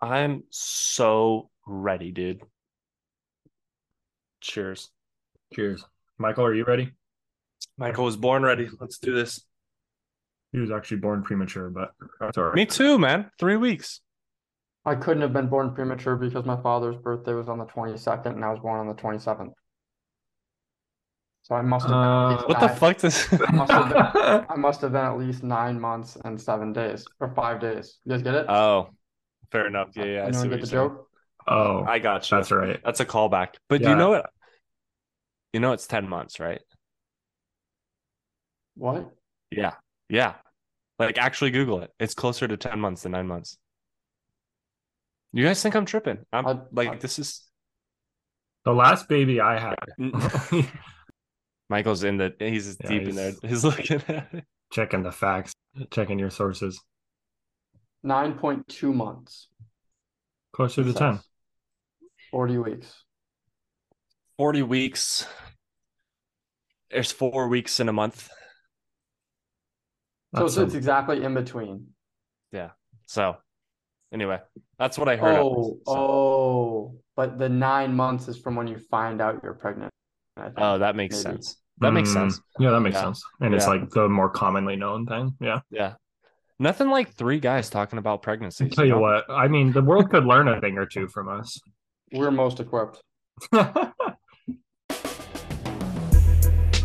I'm so ready, dude. Cheers. Cheers. Michael, are you ready? Michael was born ready. Let's do this. He was actually born premature, but that's all right. Me too, man. Three weeks. I couldn't have been born premature because my father's birthday was on the 22nd and I was born on the 27th. So I must have Uh, least What the fuck does I must have been, I must have been at least nine months and seven days or five days. You guys get it? Oh, fair enough. Yeah, yeah. I see Anyone what get the you're saying. joke? oh, I got you. that's right. That's a callback. But Yeah. you know what? You know it's 10 months, right? What? Yeah. Yeah. Like actually Google it. It's closer to 10 months than nine months. You guys think I'm tripping? I'm I- like I- this is The last baby I had. Michael's in the he's Yeah, deep in there. he's- He's looking at it. checking the facts, checking your sources. 9.2 months. Closer it to 10. 40 weeks. 40 weeks. There's four weeks in a month. So That's it's, it's exactly in between. Yeah. So anyway, that's what I heard. Oh, least, so. oh, but the nine months is from when you find out you're pregnant. I think. Oh, that makes maybe. sense. That makes Mm, sense. Yeah, that makes Yeah. sense. And it's like the more commonly known thing. Yeah. Yeah. Nothing like three guys talking about pregnancy. I'll tell you what, I mean, the world could learn a thing or two from us. We're most equipped. Did I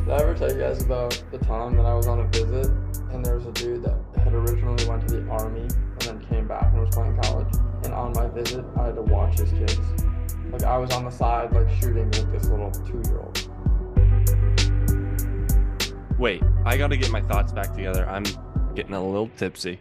ever tell you guys about the time that I was on a visit and there was a dude that had originally went to the army and then came back and was playing college? And on my visit, I had to watch his kids. Like I was on the side, like shooting with this little two-year-old. Wait, I got to get my thoughts back together. I'm getting a little tipsy.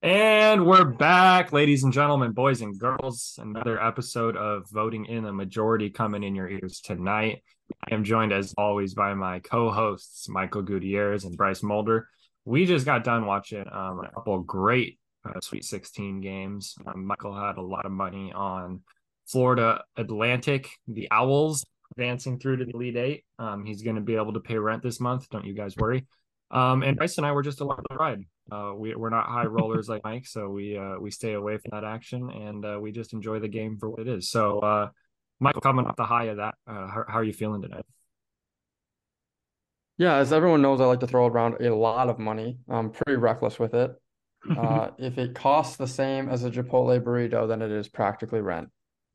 And we're back, ladies and gentlemen, boys and girls. Another episode of Voting in a Majority coming in your ears tonight. I am joined, as always, by my co hosts, Michael Gutierrez and Bryce Mulder. We just got done watching um, a couple great uh, Sweet 16 games. Um, Michael had a lot of money on Florida Atlantic, the Owls, advancing through to the Elite Eight. Um, he's going to be able to pay rent this month. Don't you guys worry. Um, and Bryce and I were just along the ride. Uh, we we're not high rollers like Mike, so we uh, we stay away from that action and uh, we just enjoy the game for what it is. So, uh, Michael, coming off the high of that, uh, how, how are you feeling today? Yeah, as everyone knows, I like to throw around a lot of money. I'm pretty reckless with it. Uh, if it costs the same as a Chipotle burrito, then it is practically rent.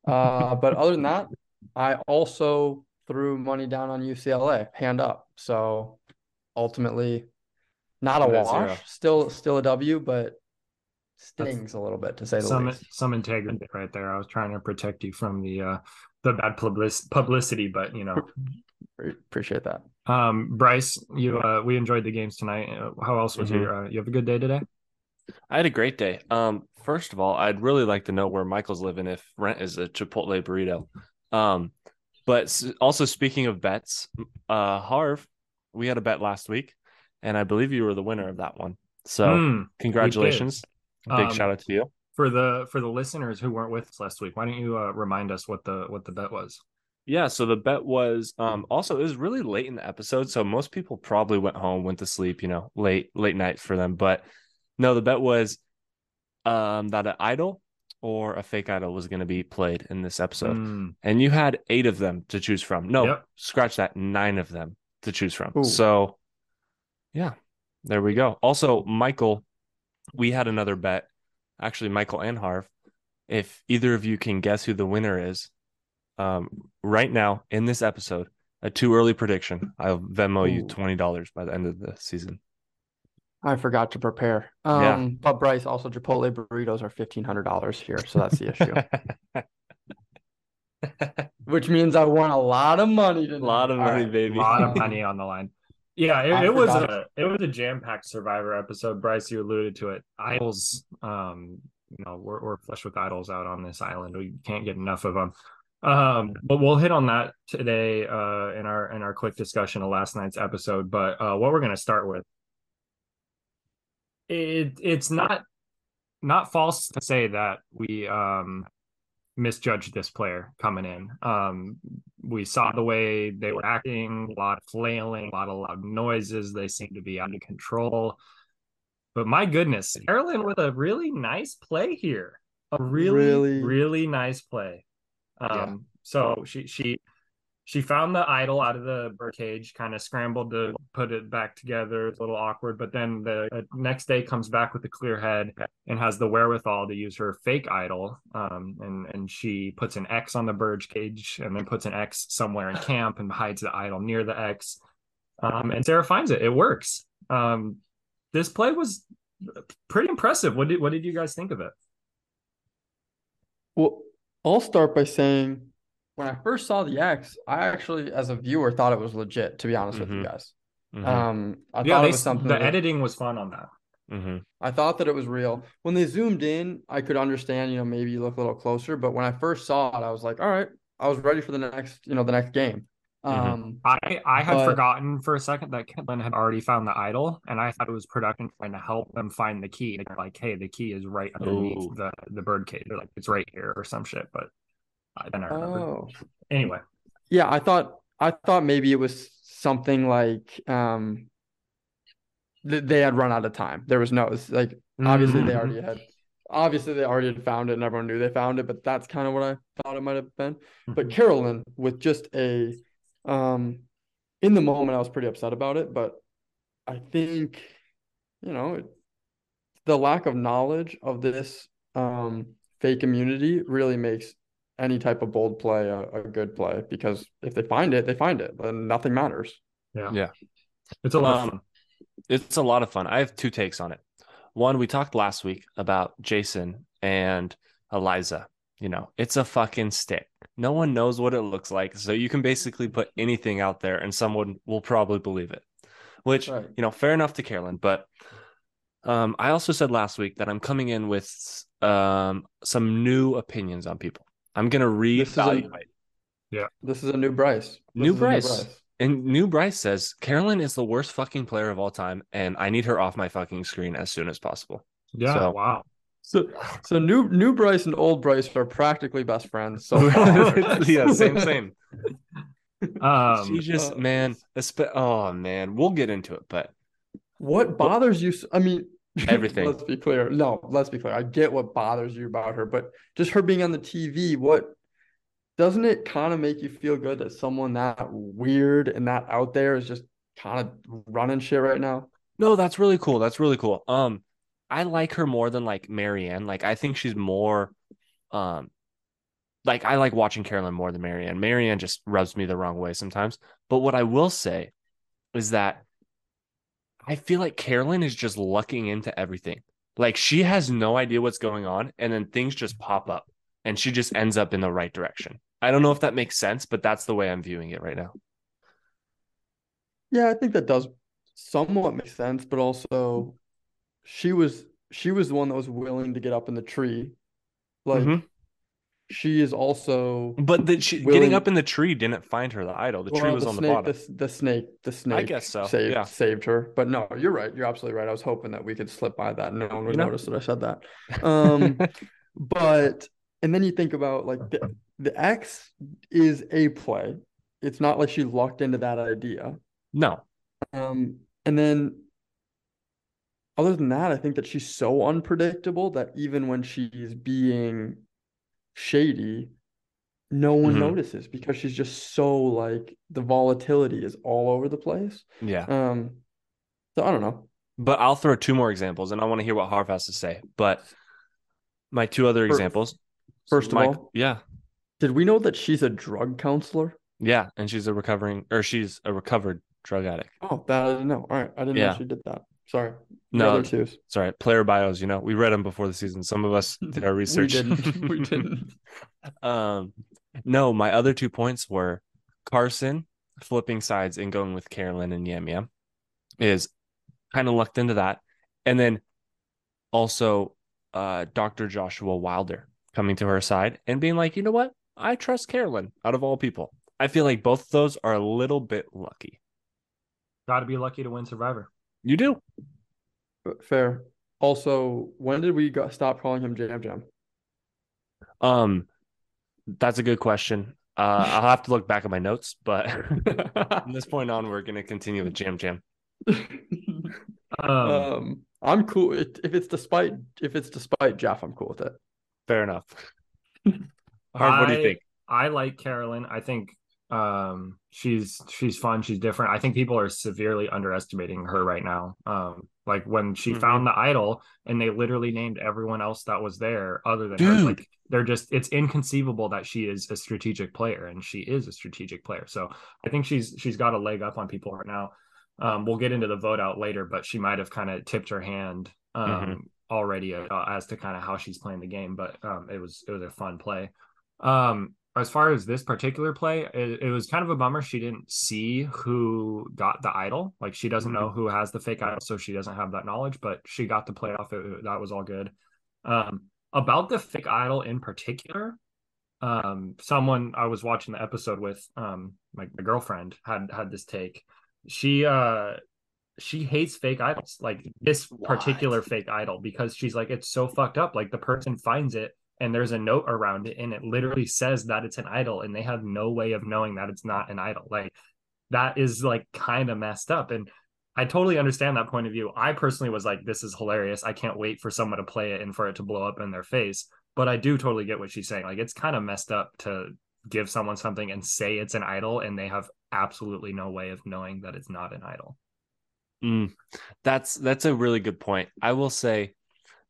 Uh, but other than that, I also threw money down on UCLA, hand up. So ultimately, not a Net wash, zero. still still a W, but stings a little bit to say the some least. some integrity right there. I was trying to protect you from the uh, the bad public- publicity, but you know, Appreciate that. um, Bryce, you uh, we enjoyed the games tonight. Uh, how else was Mhm. your? Uh, you have a good day today? I had a great day. Um, first of all, I'd really like to know where Michael's living if rent is a Chipotle burrito. Um, but also speaking of bets, uh, Harv, we had a bet last week, and I believe you were the winner of that one. So Mm, congratulations! Big Um, shout out to you. for the for the listeners who weren't with us last week, why don't you uh, remind us what the what the bet was? Yeah, so the bet was um also it was really late in the episode, so most people probably went home, went to sleep, you know, late late night for them. But no, the bet was um that an idol or a fake idol was going to be played in this episode, Mm, and you had eight of them to choose from. No, Yep. scratch that, nine of them to choose from. Ooh. So, yeah, there we go. Also, Michael, we had another bet. Actually, Michael and Harv. If either of you can guess who the winner is, um, right now in this episode, a too early prediction. I'll Venmo you twenty dollars by the end of the season. I forgot to prepare. Yeah. Um, but Bryce, also Chipotle burritos are fifteen hundred dollars here, so that's the issue. Which means I won a lot of money a lot of money, right. baby. a lot of money on the line. Yeah, it, it was a it was a jam packed Survivor episode. Bryce, you alluded to it. Idols, um, you know, we're we're flush with idols out on this island. We can't get enough of them. Um, but we'll hit on that today uh, in our in our quick discussion of last night's episode. But uh, what we're going to start with, it it's not not false to say that we um misjudged this player coming in. Um, we saw the way they were acting, a lot of flailing, a lot of loud noises. They seemed to be out of control. But my goodness, Carolyn with a really nice play here. a really, Really- really, nice play. Um, Yeah. so she she she found the idol out of the birdcage, kind of scrambled to put it back together. It's a little awkward, but then the uh, next day comes back with a clear head and has the wherewithal to use her fake idol. Um, and and she puts an X on the bird cage and then puts an X somewhere in camp and hides the idol near the X. Um, and Sarah finds it. It works. Um, this play was pretty impressive. What did what did you guys think of it? Well, I'll start by saying when I first saw the X, I actually, as a viewer, thought it was legit, to be honest with you Mhm. guys. Mhm. Um, I yeah, thought they, it was something the that- editing was fun on that. Mhm. I thought that it was real. When they zoomed in, I could understand, you know, maybe you look a little closer, but when I first saw it, I was like, all right, I was ready for the next, you know, the next game. Mhm. Um, I I had But- forgotten for a second that Caitlin had already found the idol, and I thought it was production trying to help them find the key. They're like, hey, the key is right underneath Ooh. the the bird cage. They're like, it's right here or some shit. But I then I remembered. oh, Anyway, yeah, I thought I thought maybe it was something like um th- they had run out of time. There was no it's like obviously they Mhm. already had obviously they already had found it and everyone knew they found it, but that's kind of what I thought it might have been. But Mhm. Carolyn with just a um in the moment I was pretty upset about it, but I think you know it, the lack of knowledge of this um fake immunity really makes any type of bold play a, a good play because if they find it, they find it, then nothing matters. yeah, Yeah. it's a lot of Um, fun. It's a lot of fun. I have two takes on it. One, we talked last week about Jason and Eliza. You know, it's a fucking stick. No one knows what it looks like. So you can basically put anything out there and someone will probably believe it. Which, Right. you know, fair enough to Carolyn. But um, I also said last week that I'm coming in with um, some new opinions on people. I'm going to This is a- reevaluate. This is a new Bryce. This New is a Bryce. And New Bryce says Carolyn is the worst fucking player of all time, and I need her off my fucking screen as soon as possible. Yeah, so- wow. So so new new Bryce and old Bryce are practically best friends. So yeah, same, same. Um, she just, uh, man, espe- oh man, we'll get into it, but What bothers you? I mean, Everything. let's be clear. No, let's be clear. I get what bothers you about her, but just her being on the TV, what doesn't it kind of make you feel good that someone that weird and that out there is just kind of running shit right now? no, that's really cool. That's really cool. Um, I like her more than like Marianne. Like, I think she's more, um, like I like watching Carolyn more than Marianne. Marianne just rubs me the wrong way sometimes. But what I will say is that I feel like Carolyn is just lucking into everything. Like she has no idea what's going on, and then things just pop up, and she just ends up in the right direction. I don't know if that makes sense, but that's the way I'm viewing it right now. Yeah, I think that does somewhat make sense, but also she was she was the one that was willing to get up in the tree. Like Mhm. She is also But the, she, Willing- getting up in the tree didn't find her the idol. The tree was the on the snake, bottom. The, the snake, the snake guess so, saved yeah. saved her. But no, you're right. You're absolutely right. I was hoping that we could slip by that. No one would notice that I said that. Um, but and then you think about like the the X is a play. It's not like she locked into that idea. no, Um, and then other than that, I think that she's so unpredictable that even when she's being shady, no one Mhm. notices because she's just so like the volatility is all over the place. yeah. Um, so I don't know. But I'll throw two more examples, and I want to hear what Harv has to say. But my two other Fir- examples. first of all- yeah, Did we know that she's a drug counselor? yeah, and she's a recovering, or she's a recovered drug addict. Oh, that I didn't know. All right, I didn't Yeah. know she did that. Sorry. No, other twos. Sorry, player bios. You know, we read them before the season. Some of us did our research. We didn't. We didn't. Um, no, my other two points were Carson flipping sides and going with Carolyn and Yam Yam is kind of lucked into that. And then also uh Dr. Joshua Wilder coming to her side and being like, you know what? I trust Carolyn out of all people. I feel like both of those are a little bit lucky. Got to be lucky to win Survivor. You do. Fair. Also, when did we go, stop calling him Jam Jam? Um, that's a good question. Uh, I'll have to look back at my notes, but from this point on, we're gonna continue with Jam Jam. Um, Um, I'm cool if if it's despite if it's despite Jeff, I'm cool with it. Fair enough. Harv, what do you think? I like Carolyn. I think um she's she's fun, she's different. I think people are severely underestimating her right now. Um like when she Mhm. found the idol and they literally named everyone else that was there other than her. Like they're just it's inconceivable that she is a strategic player and she is a strategic player. So I think she's she's got a leg up on people right now. Um we'll get into the vote out later, but she might have kind of tipped her hand um Mhm. already uh, as to kind of how she's playing the game, but um it was it was a fun play. Um, as far as this particular play, it, it was kind of a bummer. She didn't see who got the idol. Like she doesn't know who has the fake idol, so she doesn't have that knowledge. But she got the play off. It, that was all good. Um, about the fake idol in particular, um, someone I was watching the episode with, um, my, my girlfriend had had this take. She uh she hates fake idols like this particular fake idol because she's like it's so fucked up like the person finds it and there's a note around it and it literally says that it's an idol and they have no way of knowing that it's not an idol. Like that is like kind of messed up and i totally understand that point of view. I personally was like this is hilarious. I can't wait for someone to play it and for it to blow up in their face. But i do totally get what she's saying. Like it's kind of messed up to give someone something and say it's an idol and they have absolutely no way of knowing that it's not an idol. Mm, that's that's a really good point. I will say,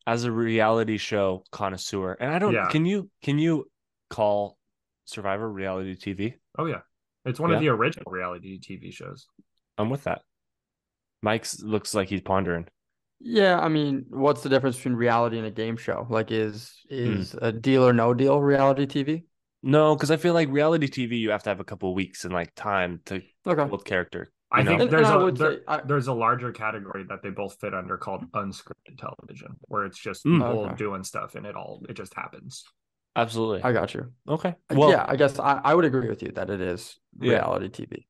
as a reality show connoisseur, and I don't. Yeah. Can you can you call Survivor reality TV? oh yeah it's one Yeah. of the original reality tv shows I'm with that. Mike's looks like he's pondering. Yeah, I mean, what's the difference between reality and a game show? Like, is hmm. is a deal or no deal reality TV? No, because I feel like reality TV, you have to have a couple weeks and like time to Okay. build character. I know? think there's and I a there- say- I- there's a larger category that they both fit under called unscripted television, where it's just Mm. people Okay. doing stuff and it all it just happens. Absolutely. I got you. okay. Uh, Well, yeah, I guess I, I would agree with you that it is Yeah. reality TV.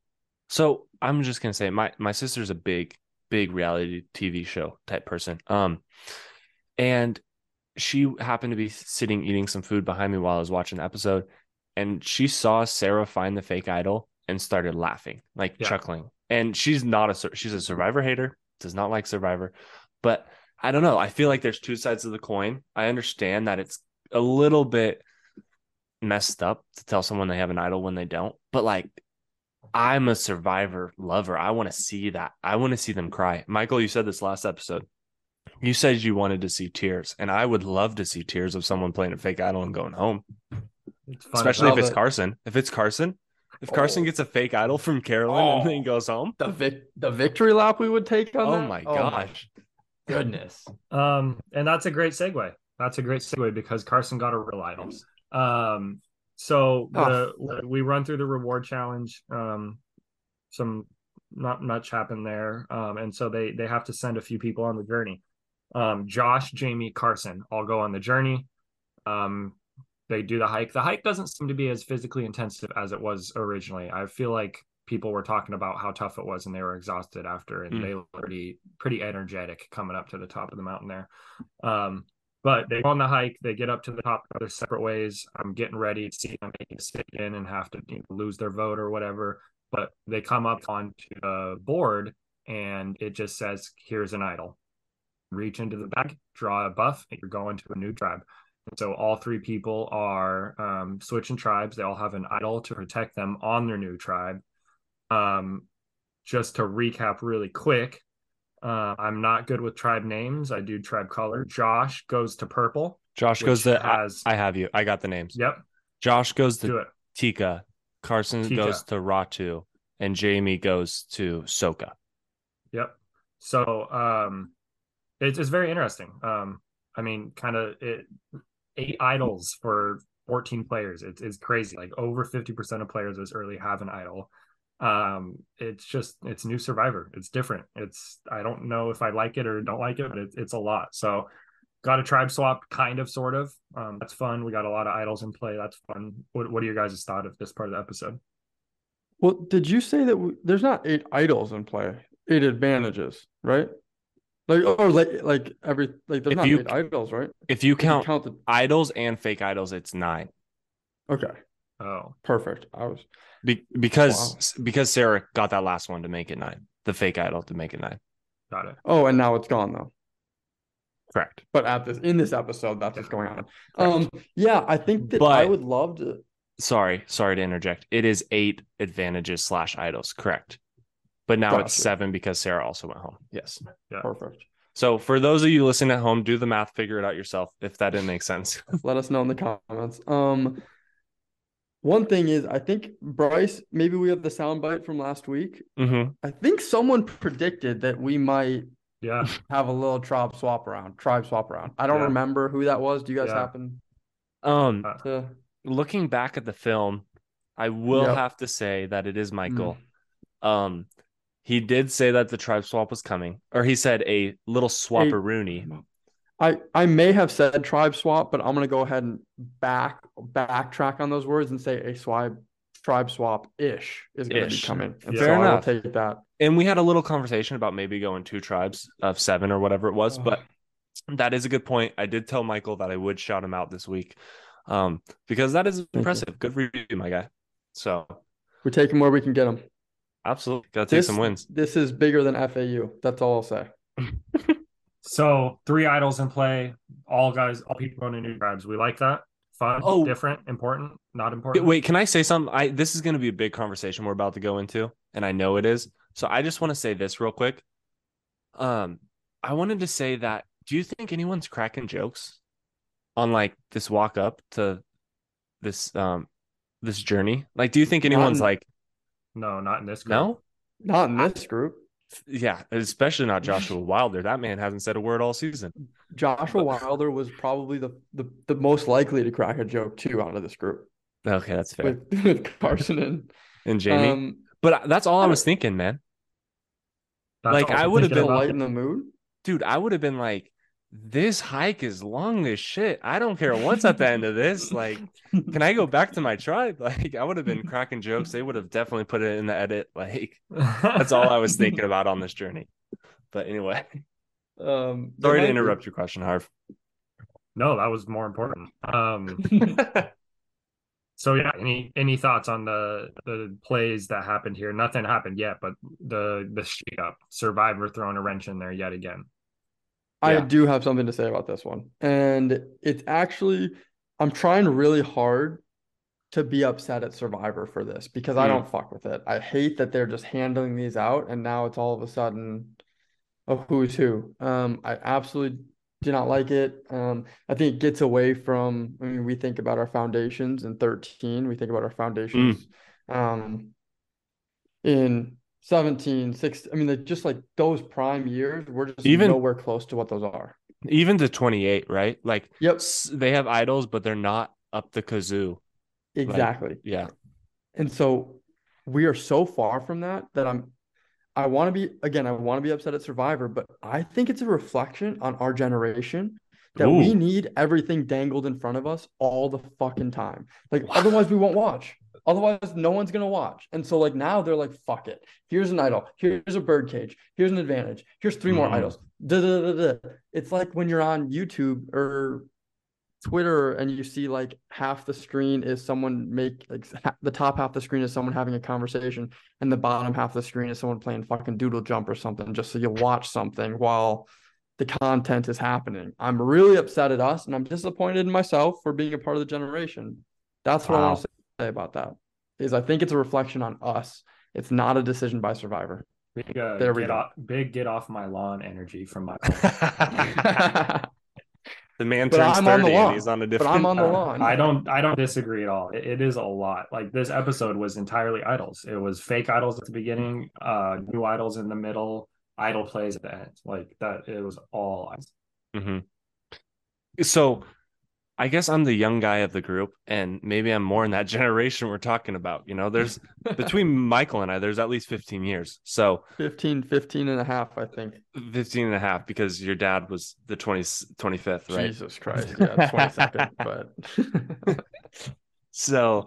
So I'm just gonna say my my sister's a big big reality TV show type person. Um, and she happened to be sitting eating some food behind me while I was watching the episode, and she saw Sarah find the fake idol and started laughing, like Yeah. chuckling. And she's not a she's a Survivor hater, does not like Survivor, but I don't know. I feel like there's two sides of the coin. I understand that it's a little bit messed up to tell someone they have an idol when they don't, but like I'm a survivor lover. I want to see that. I want to see them cry. Michael, you said this last episode. You said you wanted to see tears, and I would love to see tears of someone playing a fake idol and going home, especially if it's it. Carson. If it's Carson, if Carson Oh. gets a fake idol from Carolyn and Oh. then goes home, The vic the victory lap we would take on oh that? my Oh gosh. goodness. Um, and that's a great segue. That's a great segue because Carson got a real idol. Um, so Oh. the, we run through the reward challenge. Um, some not much happened there. Um, and so they they have to send a few people on the journey. Um, Josh, Jaime, Carson all go on the journey. Um, they do the hike. The hike doesn't seem to be as physically intensive as it was originally. I feel like people were talking about how tough it was and they were exhausted after and Mm. they were pretty pretty energetic coming up to the top of the mountain there. Um, but they go on the hike, they get up to the top their separate ways. I'm getting ready to see them a stick in and have to you know, lose their vote or whatever. But they come up onto a board and it just says, here's an idol. Reach into the bag, draw a buff, and you're going to a new tribe. So all three people are um, switching tribes. They all have an idol to protect them on their new tribe. Um, just to recap really quick, uh, I'm not good with tribe names. I do tribe color. Josh goes to purple. Josh goes to I, has- I have you. I got the names. Yep, Josh goes to. Tika. Carson Tika. goes to Ratu, and Jaime goes to Soka. Yep. So um it's it's very interesting. Um I mean kind of it eight idols for 14 players. It's it's crazy. Like over 50% of players this early have an idol. Um it's just it's new survivor. It's different. It's I don't know if I like it or don't like it, but it's it's a lot. So got a tribe swap kind of sort of. Um that's fun. We got a lot of idols in play. That's fun. What what are your guys' thought of this part of the episode? Well, did you say that there's not eight idols in play? Eight advantages, right? Like or like like every like there's If not you- eight idols, right? If you If you count count the idols and fake idols, it's nine. okay, Oh, perfect. I was Be- because because Sarah got that last one to make it nine, the fake idol to make it nine. got it. oh, and now it's gone though. Correct. But at this in this episode, that's what's going on. Um, yeah, I think that But- I would love to. Sorry, sorry to interject. It is eight advantages slash idols. Correct. But now it's seven because Sarah also went home. Yes. Perfect. So for those of you listening at home, do the math, figure it out yourself if that didn't make sense. Let us know in the comments. Um, one thing is, I think Bryce. Maybe we have the soundbite from last week. hmm I think someone predicted that we might Yeah. have a little tribe swap around. Tribe swap around. I don't Yeah. remember who that was. Do you guys Yeah. happen Um, Uh, to? looking back at the film, I will Yep. have to say that it is Michael. Um, he did say that the tribe swap was coming, or he said a little swapperoonie. I I may have said tribe swap, but I'm gonna go ahead and back backtrack on those words and say a swipe tribe swap ish is gonna Ish. be coming. And Fair so I will enough. take that. And we had a little conversation about maybe going two tribes of seven or whatever it was, but that is a good point. I did tell Michael that I would shout him out this week, um, because that is impressive. Good review, my guy. So we take them where we can get them. Absolutely gotta take some wins. this is bigger than FAU. That's all I'll say. So three idols in play. All guys, all people going to new tribes. We like that. Fun, Oh. different, important, not important. Wait, can I say something? I this is going to be a big conversation we're about to go into, and I know it is. So I just want to say this real quick. Um, I wanted to say that. Do you think anyone's cracking jokes on like this walk up to this um this journey? Like, do you think anyone's in- like No, not in this. Group. no? Not in this group. Yeah, especially not Joshua Wilder. That man hasn't said a word all season. Joshua Wilder was probably the, the the most likely to crack a joke too out of this group Okay, that's fair. with, with Carson and And Jaime, um but that's all I I was thinking, man. Like, I would've been about. lighten the mood. dude, I would have been like, this hike is long as shit. I don't care what's at the end of this. Like, can I go back to my tribe? Like, I would have been cracking jokes. They would have definitely put it in the edit. Like, that's all I was thinking about on this journey. But anyway, Um, sorry to might be- interrupt your question, Harv. No, that was more important. Um, so yeah, any any thoughts on the the plays that happened here? Nothing happened yet, but the the shake up, Survivor throwing a wrench in there yet again. I Yeah. do have something to say about this one. And it's actually, I'm trying really hard to be upset at Survivor for this because I Mm. don't fuck with it. I hate that they're just handling these out and now it's all of a sudden a who's who. Um, I absolutely do not like it. Um, I think it gets away from, I mean, we think about our foundations in 13, we think about our foundations um in 17, 16. I mean, like just like those prime years, we're just Even- nowhere close to what those are. Even to 28, right? Like, Yep, they have idols, but they're not up the kazoo. exactly. Yeah. And so we are so far from that that I'm I want to be again, I want to be upset at Survivor, but I think it's a reflection on our generation that we need everything dangled in front of us all the fucking time. Like otherwise we won't watch. Otherwise no one's gonna watch. And so like now they're like, fuck it. Here's an idol. Here's a bird cage. Here's an advantage. Here's three more Mhm. idols. Da, da, da. It's like when you're on YouTube or Twitter and you see like half the screen is someone make like the top half of the screen is someone having a conversation and the bottom half of the screen is someone playing fucking doodle jump or something just so you watch something while the content is happening. I'm really upset at us and I'm disappointed in myself for being a part of the generation. That's what I Wow. want to say about that. Is I think it's a reflection on us. It's not a decision by Survivor. Big, uh, There we get go. Off, big get off my lawn energy from my. the man But turns I'm on the 30 and lawn. he's on a different. but different. I'm on the lawn. I don't I don't disagree at all. It, it is a lot. Like this episode was entirely idols. It was fake idols at the beginning, uh new idols in the middle, idol plays at the end. Like that it was all idols. Mhm. So I guess I'm the young guy of the group, and maybe I'm more in that generation we're talking about. You know, there's between Michael and I, there's at least 15 years. So 15, 15 and a half, I think. 15 and a half because your dad was the 20, 25th, right? Jesus Christ. Yeah, 22nd, but So,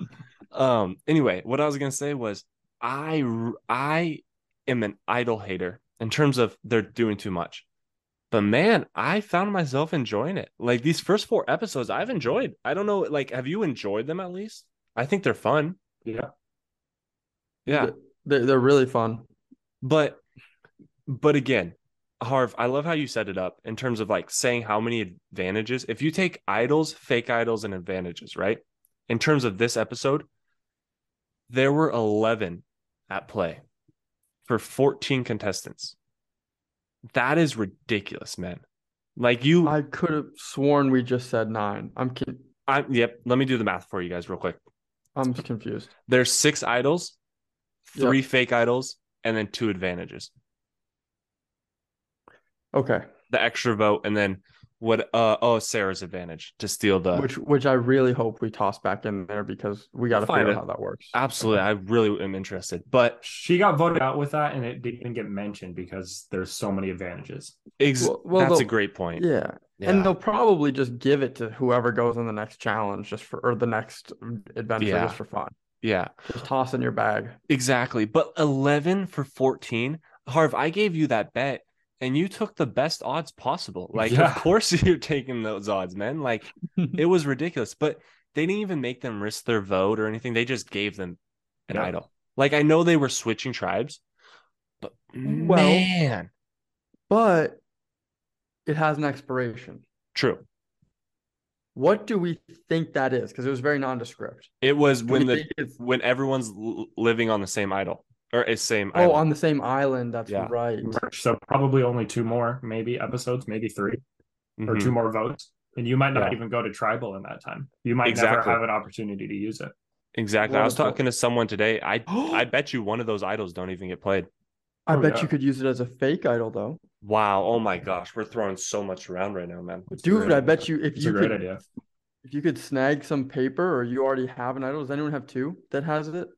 um, anyway, what I was gonna say was I, I am an idol hater in terms of they're doing too much. But man, I found myself enjoying it. Like these first four episodes, I've enjoyed. I don't know, like, have you enjoyed them at least? I think they're fun. Yeah. Yeah. they're, they're really fun. But but again, Harv, I love how you set it up in terms of like saying how many advantages. If you take idols, fake idols, and advantages, right? In terms of this episode, there were 11 at play for 14 contestants. That is ridiculous, man. Like you, I could have sworn we just said nine. I'm con- I, yep. Let me do the math for you guys real quick. I'm confused. There's six idols, Yep. three fake idols, and then two advantages. Okay, The extra vote, and then what? Uh oh, Sarah's advantage to steal the. which which I really hope we toss back in there because we got to Find figure out how that works. Absolutely, I really am interested. But She got voted out with that, and it didn't get mentioned because there's so many advantages. ex- Well- well, that's a great point. Yeah. Yeah. And they'll probably just give it to whoever goes in the next challenge just for or the next adventure Yeah. just for fun. yeah, Just toss in your bag. exactly. But 11 for 14. Harv, I gave you that bet and you took the best odds possible. Like, Yeah. of course you're taking those odds, man. Like, it was ridiculous. But they didn't even make them risk their vote or anything. They just gave them an Yeah. idol. Like, I know they were switching tribes, but Well- man, But it has an expiration. true. What do we think that is? Because it was very nondescript. It was Do when the when everyone's living on the same idol or a same oh, island. on the same island. That's Yeah. right. So probably only two more, maybe episodes, maybe 3 or Mhm. two more votes, and you might not Yeah. even go to tribal in that time. You might Exactly. never have an opportunity to use it. Exactly. I was Wonderful. talking to someone today. I I bet you one of those idols don't even get played. I Oh, bet yeah. you could use it as a fake idol though. Wow. Oh my gosh. We're throwing so much around right now, man. It's Dude, great I bet idea. you if It's you a great could idea. if you could snag some paper or you already have an idol. Does anyone have two that has it?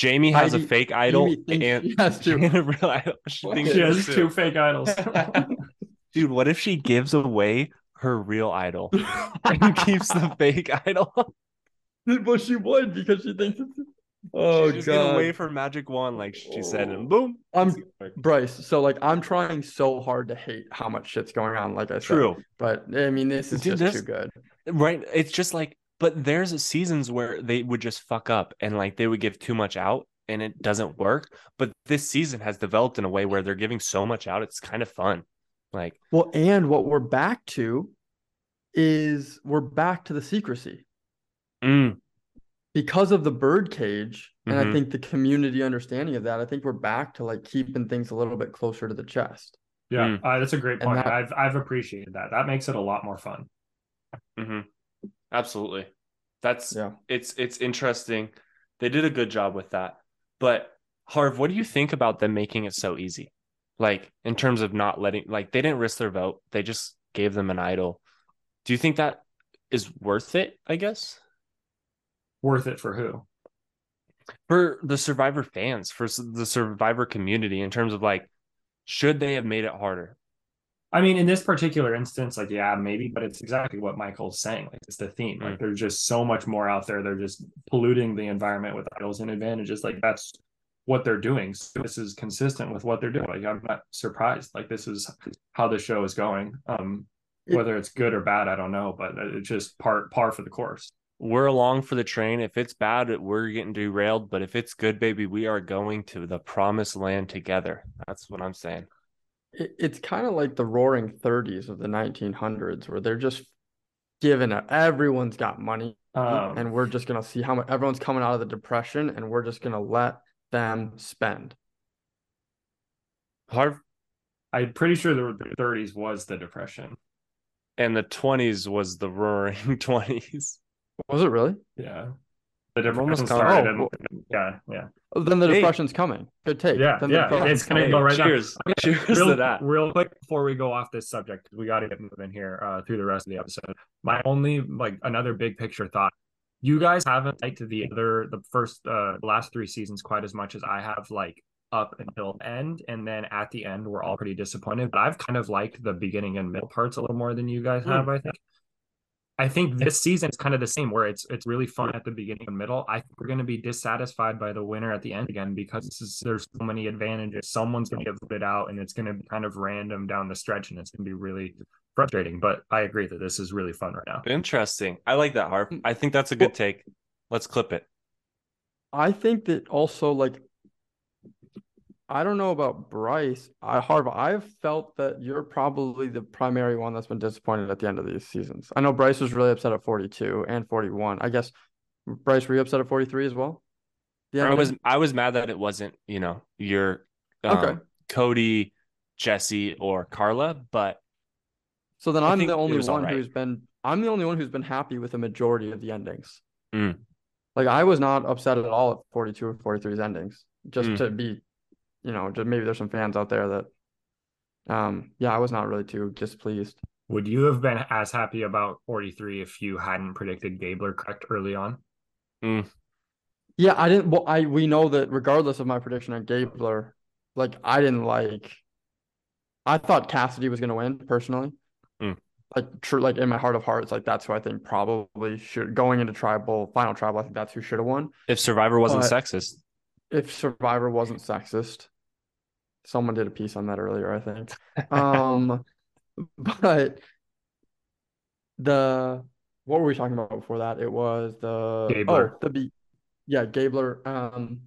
Jaime has a fake idol and she has two. and a real idol. She thinks She she has has two fake idols. Dude, what if she gives away her real idol and keeps the fake idol? well, she would because she thinks it's. Oh She's just gonna god, wave her magic wand like she said, and oh. boom. I'm it's gonna work. Bryce. So like, I'm trying so hard to hate how much shit's going on. Like I said, True. but I mean, this is Dude, just there's- too good. Right. It's just like, but there's seasons where they would just fuck up and like they would give too much out and it doesn't work. But this season has developed in a way where they're giving so much out. It's kind of fun. Like, Well, and what we're back to is we're back to the secrecy mm, because of the bird cage, and I Mhm. think the community understanding of that. I think we're back to like keeping things a little bit closer to the chest. Yeah, Mm. uh, that's a great point. that- I've I've appreciated that. That makes it a lot more fun. mhm. Absolutely. That's Yeah. it's it's interesting. They did a good job with that. But Harv, what do you think about them making it so easy? Like in terms of not letting like they didn't risk their vote. They just gave them an idol. Do you think that is worth it, I guess? Worth it for who? For the survivor fans, for the survivor community in terms of like should they have made it harder? I mean, in this particular instance, like, yeah, maybe, but it's exactly what Michael's saying. Like, it's the theme. Like, there's just so much more out there. They're just polluting the environment with idols and advantages. Like, that's what they're doing. So this is consistent with what they're doing. Like, I'm not surprised. Like, this is how the show is going. Um, whether it's good or bad, I don't know, but it's just part par for the course. We're along for the train. If it's bad, we're getting derailed. But if it's good, baby, we are going to the promised land together. That's what I'm saying. It, it's kind of like the roaring 30s of the 1900s where they're just giving it. Everyone's got money, Um, and we're just gonna see how much everyone's coming out of the depression, and we're just gonna let them spend. Harv I'm pretty sure the 30s was the depression. and the 20s was the roaring 20s. Was it really? Yeah. The We're almost depression coming. started. Oh, in- yeah, yeah. Then the Hey. depression's coming. Good take. Yeah, Then yeah, depression's it's gonna coming. go right now. cheers. Cheers real, to that. real quick before we go off this subject, 'cause we got to get moving here uh, through the rest of the episode. My only like another big picture thought: you guys haven't liked the other the first uh last three seasons quite as much as I have. Like up until end, and then at the end, we're all pretty disappointed. But I've kind of liked the beginning and middle parts a little more than you guys have. I think. I think this season is kind of the same, where it's it's really fun at the beginning and middle. I think we're going to be dissatisfied by the winner at the end again because this is, there's so many advantages. Someone's going to get voted out, and it's going to be kind of random down the stretch, and it's going to be really frustrating. But I agree that this is really fun right now. Interesting. I like that, Harp. Mm. I think that's a good take. Let's clip it. I think that also like I don't know about Bryce. I Harv, I've felt that you're probably the primary one that's been disappointed at the end of these seasons. I know Bryce was really upset at 42 and 41. I guess Bryce, were you upset at 43 as well? Yeah, I was I was mad that it wasn't, you know, your um, okay. Cody, Jesse, or Carla, but so then I'm the only one right. who's been I'm the only one who's been happy with the majority of the endings. Mm. Like I was not upset at all at 42 or 43's endings. Just mm. to be, you know, just maybe there's some fans out there that um yeah, I was not really too displeased. Would you have been as happy about 43 if you hadn't predicted Gabler correct early on? Mm. Yeah, I didn't. Well, I we know that regardless of my prediction on Gabler, like I didn't like. I thought Cassidy was going to win personally. Mm. Like true, like in my heart of hearts, like that's who I think probably should going into tribal final tribal. I think that's who should have won. If Survivor wasn't but sexist. If Survivor wasn't sexist, someone did a piece on that earlier. I think. um, but the what were we talking about before that? It was the Gabler. oh the be yeah Gabler. Um,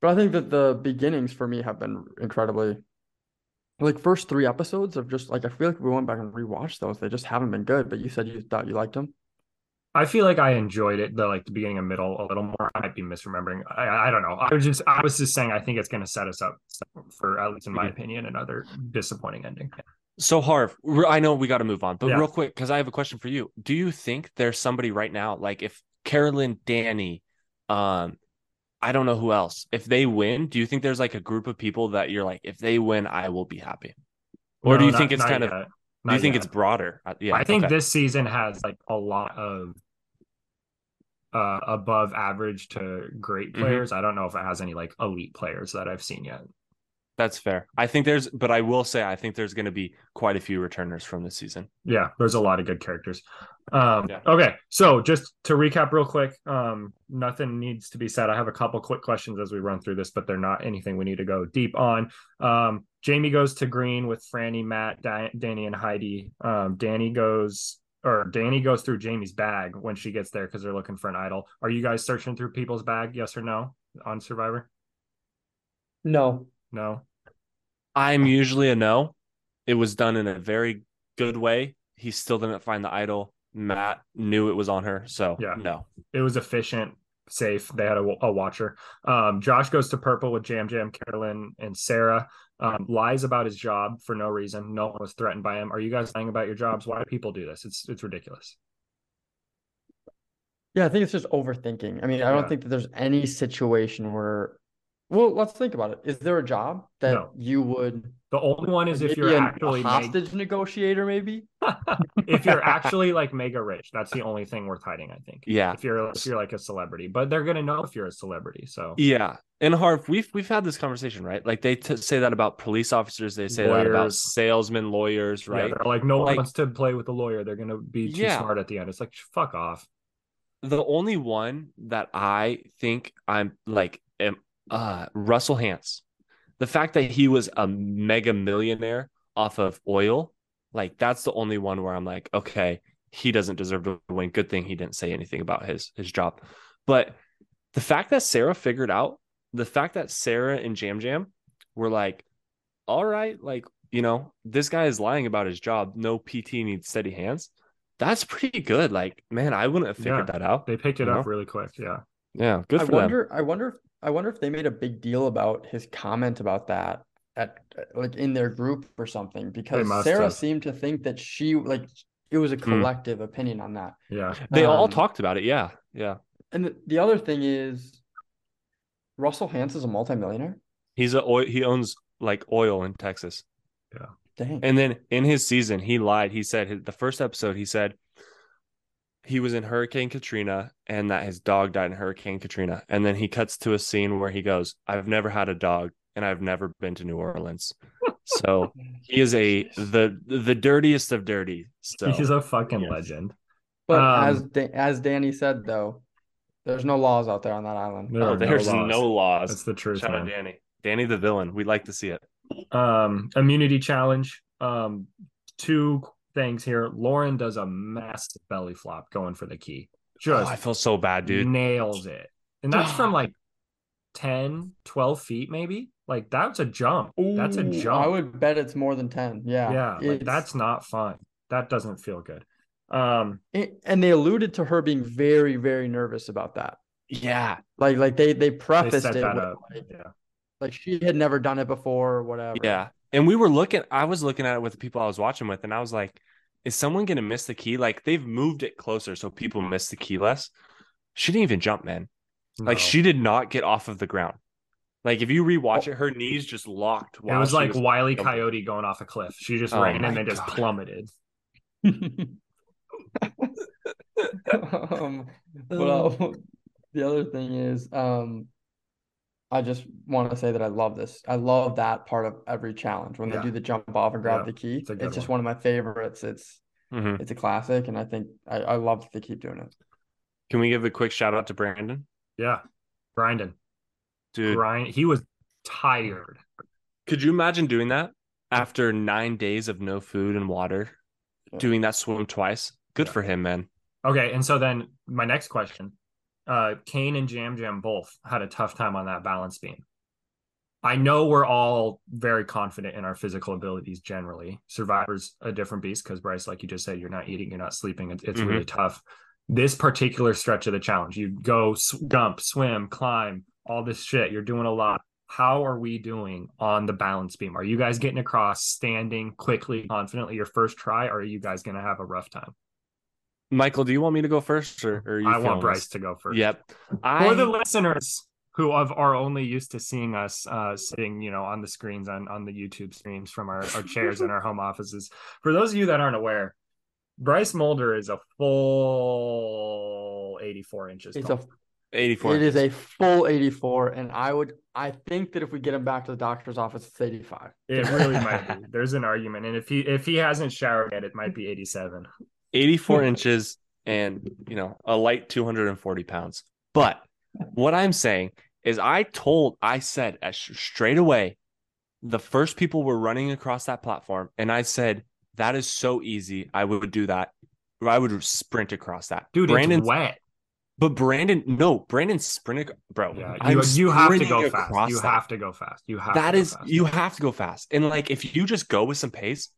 but I think that the beginnings for me have been incredibly like first three episodes of just like I feel like we went back and rewatched those. They just haven't been good. But you said you thought you liked them. I feel like I enjoyed it, the like the beginning and middle a little more. I might be misremembering. I, I don't know. I was just I was just saying I think it's going to set us up for at least in my mm-hmm. opinion another disappointing ending. So Harv, I know we got to move on, but yeah. real quick, because I have a question for you. Do you think there's somebody right now, like if Carolyn, Danny, um, I don't know who else, if they win, do you think there's like a group of people that you're like, if they win, I will be happy, or no, do you not, think it's kind yet. of, do you think yet. it's broader? Uh, yeah, I think okay. this season has like a lot of uh above average to great mm-hmm. players. Mm-hmm. I don't know if it has any like elite players that I've seen yet. That's fair. I think there's, but I will say, I think there's going to be quite a few returners from this season. Yeah, there's a lot of good characters. Um, yeah. Okay, so just to recap real quick, um, nothing needs to be said. I have a couple quick questions as we run through this, but they're not anything we need to go deep on. Um, Jaime goes to green with Frannie, Matt, da- Danny, and Heidi. Um, Danny goes or Danny goes through Jaime's bag when she gets there because they're looking for an idol. Are you guys searching through people's bag? Yes or no on Survivor? No. No. I'm usually a no. It was done in a very good way. He still didn't find the idol. Matt knew it was on her, so yeah, no. It was efficient, safe. They had a, a watcher. Um, Josh goes to purple with Jam Jam, Carolyn, and Sarah. Um, lies about his job for no reason. No one was threatened by him. Are you guys lying about your jobs? Why do people do this? It's it's ridiculous. Yeah, I think it's just overthinking. I mean, I don't yeah. think that there's any situation where well, let's think about it. Is there a job that no. you would? The only one is if you're actually hostage meg- negotiator, maybe. if you're actually like mega rich, that's the only thing worth hiding. I think. Yeah. If you're if you're like a celebrity, but they're gonna know if you're a celebrity. So. Yeah, and Harv, we've we've had this conversation, right? Like they t- say that about police officers. They say lawyers. that about salesmen, lawyers, right? Yeah, they're like no like, one wants to play with a lawyer. They're gonna be too yeah. smart at the end. It's like fuck off. The only one that I think I'm like am uh, Russell Hantz, the fact that he was a mega millionaire off of oil, like that's the only one where I'm like, okay, he doesn't deserve to win. Good thing he didn't say anything about his his job. But the fact that Sarah figured out, the fact that Sarah and Jam Jam were like, all right, like, you know, this guy is lying about his job. No PT needs steady hands. That's pretty good. Like, man, I wouldn't have figured yeah, that out. They picked it up know? really quick. Yeah. Yeah. Good for I wonder, them. I wonder if I wonder if they made a big deal about his comment about that at like in their group or something because Sarah have. seemed to think that she like it was a hmm. collective mm. opinion on that. Yeah. They um, all talked about it. Yeah. Yeah. And the, the other thing is Russell Hantz is a multimillionaire. He's a oil, he owns like oil in Texas. Yeah. Dang. And then in his season, he lied. He said his, the first episode, he said he was in Hurricane Katrina and that his dog died in Hurricane Katrina. And then he cuts to a scene where he goes, I've never had a dog and I've never been to New Orleans. so he is a the the dirtiest of dirty. So he's a fucking yeah. legend. But um, as as Danny said though, there's no laws out there on that island. There oh, there's no laws. no laws. That's the truth. Shout out Danny. Danny the villain. We'd like to see it. Um immunity challenge. Um two things here. Lauren does a massive belly flop going for the key. Just oh, I feel so bad, dude. Nails it. And that's from like 10, 12 feet, maybe. Like that's a jump. that's a jump. I would bet it's more than 10. Yeah. yeah, like that's not fun. That doesn't feel good. Um, a- and they alluded to her being very, very nervous about that. Yeah. Like, like they they they prefaced set it that with, up. like, Yeah. like she had never done it before or whatever. Yeah. And we were looking, I was looking at it with the people I was watching with, and I was like, is someone going to miss the key? Like they've moved it closer so people miss the key less. She didn't even jump, man. Like she did not get off of the ground. Like if you rewatch it, her knees just locked. It was she like Wiley jumping. Coyote going off a cliff. She just Oh ran and then just plummeted. um, well, the other thing is, um, I just want to say that I love this. I love that part of every challenge when Yeah. they do the jump off and grab Yeah, the key. it's It's, just one. one of my favorites. It's Mhm. it's a classic, and I think I, I love that they keep doing it. Can we give a quick shout out to Brandon? Yeah. Grinding. Dude, Grind. He was tired. could you imagine doing that after nine days of no food and water? Yeah. Doing that swim twice? Good Yeah. for him, man. Okay, and so then my next question, uh, Kane and Yam Yam both had a tough time on that balance beam. I know we're all very confident in our physical abilities generally. Survivor's a different beast because Bryce, like you just said, you're not eating, you're not sleeping. It's, it's Mhm. really tough. This particular stretch of the challenge, you go jump, swim, climb, all this shit. You're doing a lot. How are we doing on the balance beam? Are you guys getting across standing quickly, confidently your first try, or are you guys going to have a rough time? Michael, do you want me to go first or, or are you I feeling want Bryce this? to go first. Yep. For I the listeners who have, are only used to seeing us uh, sitting, you know, on the screens on on the YouTube streams from our, our chairs in our home offices. For those of you that aren't aware, Bryce Mulder is a full 84 inches It's tall. a 84. it is a full 84, and I would I think that if we get him back to the doctor's office, it's 85. it really might be. There's an argument, and if he if he hasn't showered yet, it might be 87. 84 hmm. inches and you know a light 240 pounds but what i'm saying is i told i said as straight away the first people were running across that platform and i said that is so easy i would do that i would sprint across that Dude, brandon it's wet. but brandon no brandon sprinted bro Yeah, you, you have to go fast. You that. have to go fast. You have That to go fast. you have to go fast and like if you just go with some pace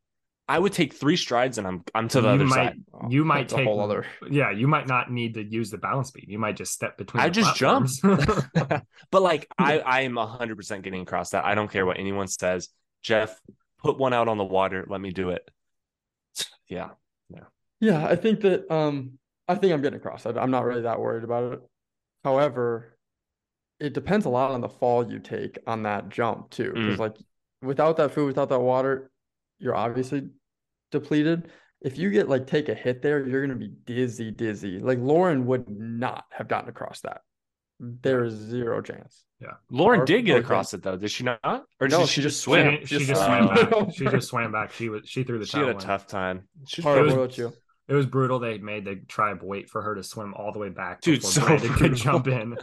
i would take three strides and i'm i'm to the You other might- side Oh, You might that's take a whole other. Yeah, you might not need to use the balance beam. You might just step between. I the just jump. but like I, I am hundred percent getting across that. I don't care what anyone says. Jeff, put one out on the water. Let me do it. Yeah. Yeah, I think that um I think I'm getting across. I, I'm not really that worried about it. However, it depends a lot on the fall you take on that jump too. Because Mm. like without that food, without that water, you're obviously depleted. If you get like take a hit there, you're gonna be dizzy, dizzy. Like Lauren would not have gotten across that. There is zero chance. Yeah. Lauren Or- did get across it though. Did she not? Or No, did she she, just just swim? She, she Just just swam. swam back. She just swam back. She was she threw the She had a in. tough time. She was- what about you? It was brutal. They made the tribe wait for her to swim all the way back Dude, before so Brandon could jump in.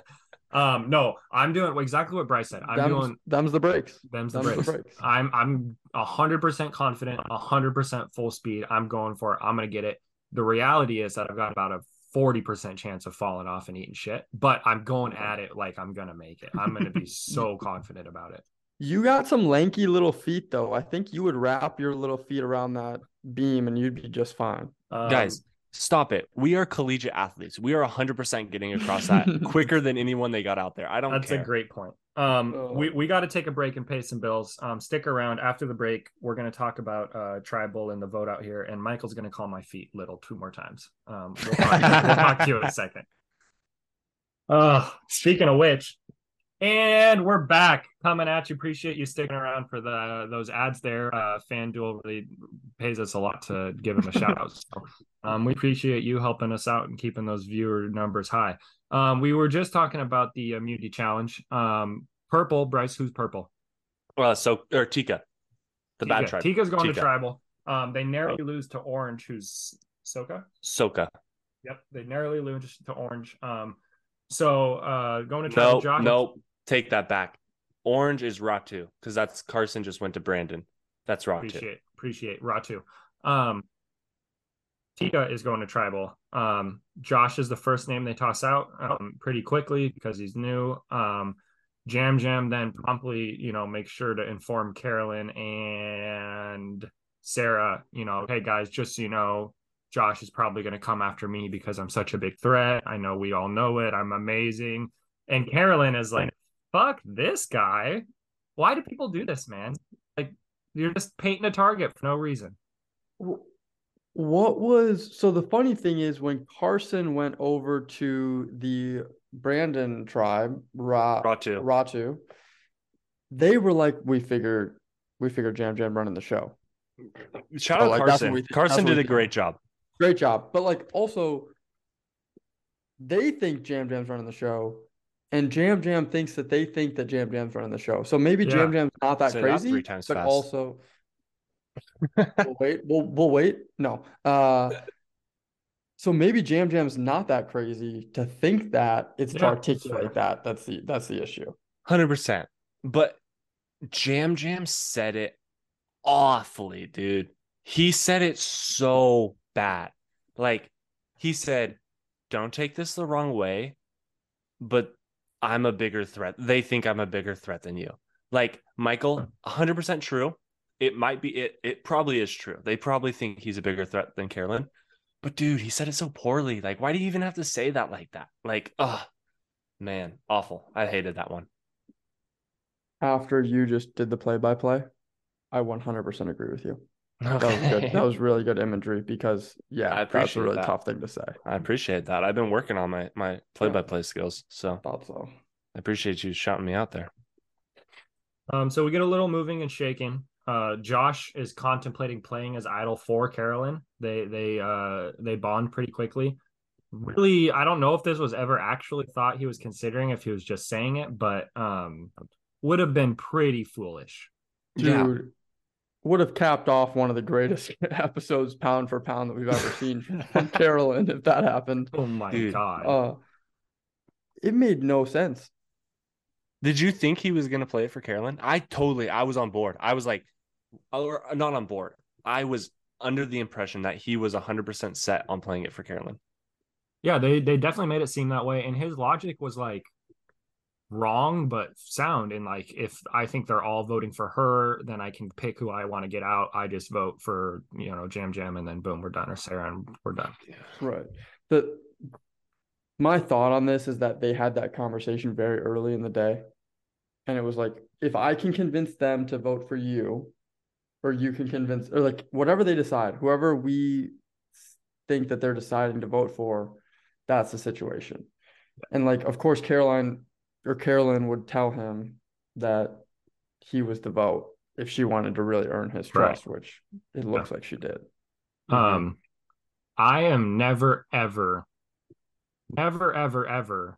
Um, no, I'm doing exactly what Bryce said. I'm Them's, doing them's the breaks. them's the Them's breaks. the breaks. I'm I'm hundred percent confident, hundred percent full speed. I'm going for it. I'm gonna get it. The reality is that I've got about a forty percent chance of falling off and eating shit, but I'm going at it like I'm gonna make it. I'm gonna be so confident about it. You got some lanky little feet though. I think you would wrap your little feet around that beam and you'd be just fine. Um, Guys, stop it. We are collegiate athletes. We are hundred percent getting across that quicker than anyone they got out there. I don't That's care. a great point. Um, Oh. we, we got to take a break and pay some bills. Um, stick around after the break. We're going to talk about uh tribal and the vote out here, and Michael's going to call my feet little two more times. Um, we'll talk, we'll talk to you in a second. Uh, speaking of which, and we're back coming at you. Appreciate you sticking around for the those ads there. Uh, FanDuel really pays us a lot to give them a shout out. So, um, we appreciate you helping us out and keeping those viewer numbers high. Um, we were just talking about the immunity challenge. Um, purple, Bryce, who's purple? Well, so or Tika, the bad Tika. tribe. Tika's going to tribal. Um, they narrowly lose to orange, who's Soka. Soka. Yep, they narrowly lose to orange. Um, so uh, going to tribal. No, Josh, no, take that back. Orange is Ratu because that's Carson just went to Brandon. That's Ratu. appreciate appreciate Ratu. Um, Tika is going to tribal. Um, Josh is the first name they toss out um, pretty quickly because he's new. Um, Yam Yam then promptly, you know, make sure to inform Carolyn and Sarah, you know, hey guys, just so you know, Josh is probably going to come after me because I'm such a big threat. I know we all know it. I'm amazing. And Carolyn is like, fuck this guy. Why do people do this, man? Like, you're just painting a target for no reason. What was so the funny thing is when Carson went over to the Brandon tribe, Ra, Ratu. Ratu, they were like, we figured we figured Yam Yam running the show. Shout So, out like, Carson. what we- that's Carson what did a great job. Great job. But like also they think Yam Yam's running the show. And Yam Yam thinks that they think that Yam Yam's running the show. So maybe Yeah. Yam Yam's not that that crazy, three times but fast. also we'll wait. We'll we'll wait. No. Uh so maybe Yam Yam's not that crazy to think that it's to Yeah, that's articulate fair. that. That's the that's the issue. Hundred percent. But Yam Yam said it awfully, dude. He said it so bad. Like he said, "Don't take this the wrong way, but I'm a bigger threat. They think I'm a bigger threat than you." Like Michael, hundred percent true. It might be it. It probably is true. They probably think he's a bigger threat than Carolyn. But dude, he said it so poorly. Like, why do you even have to say that like that? Like, oh man, awful. I hated that one. After you just did the play by play, I 100% agree with you. That was good. That was really good imagery because yeah, I that's a really that. tough thing to say. I appreciate that. I've been working on my my play by play skills, so Thought so. I appreciate you shouting me out there. Um, so we get a little moving and shaking. Uh, Josh is contemplating playing as idol for Carolyn. They they uh they bond pretty quickly. Really, I don't know if this was ever actually thought he was considering if he was just saying it, but um would have been pretty foolish. Dude, would have capped off one of the greatest episodes pound for pound that we've ever seen from Carolyn if that happened. Oh my Dude, god. Uh it made no sense. Did you think he was gonna play it for Carolyn? I totally. I was on board. I was like, or not on board. I was under the impression that he was hundred percent set on playing it for Carolyn. Yeah, they they definitely made it seem that way, and his logic was like wrong but sound. And like, if I think they're all voting for her, then I can pick who I want to get out. I just vote for you know Yam Yam, and then boom, we're done, or Sarah, and we're done. Right. The my thought on this is that they had that conversation very early in the day. And it was like, if I can convince them to vote for you, or you can convince, or like whatever they decide, whoever we think that they're deciding to vote for, that's the situation. And like, of course, Caroline or Carolyn would tell him that he was the vote if she wanted to really earn his Right. trust, which it looks like she did. Um, I am never, ever, never, ever, ever,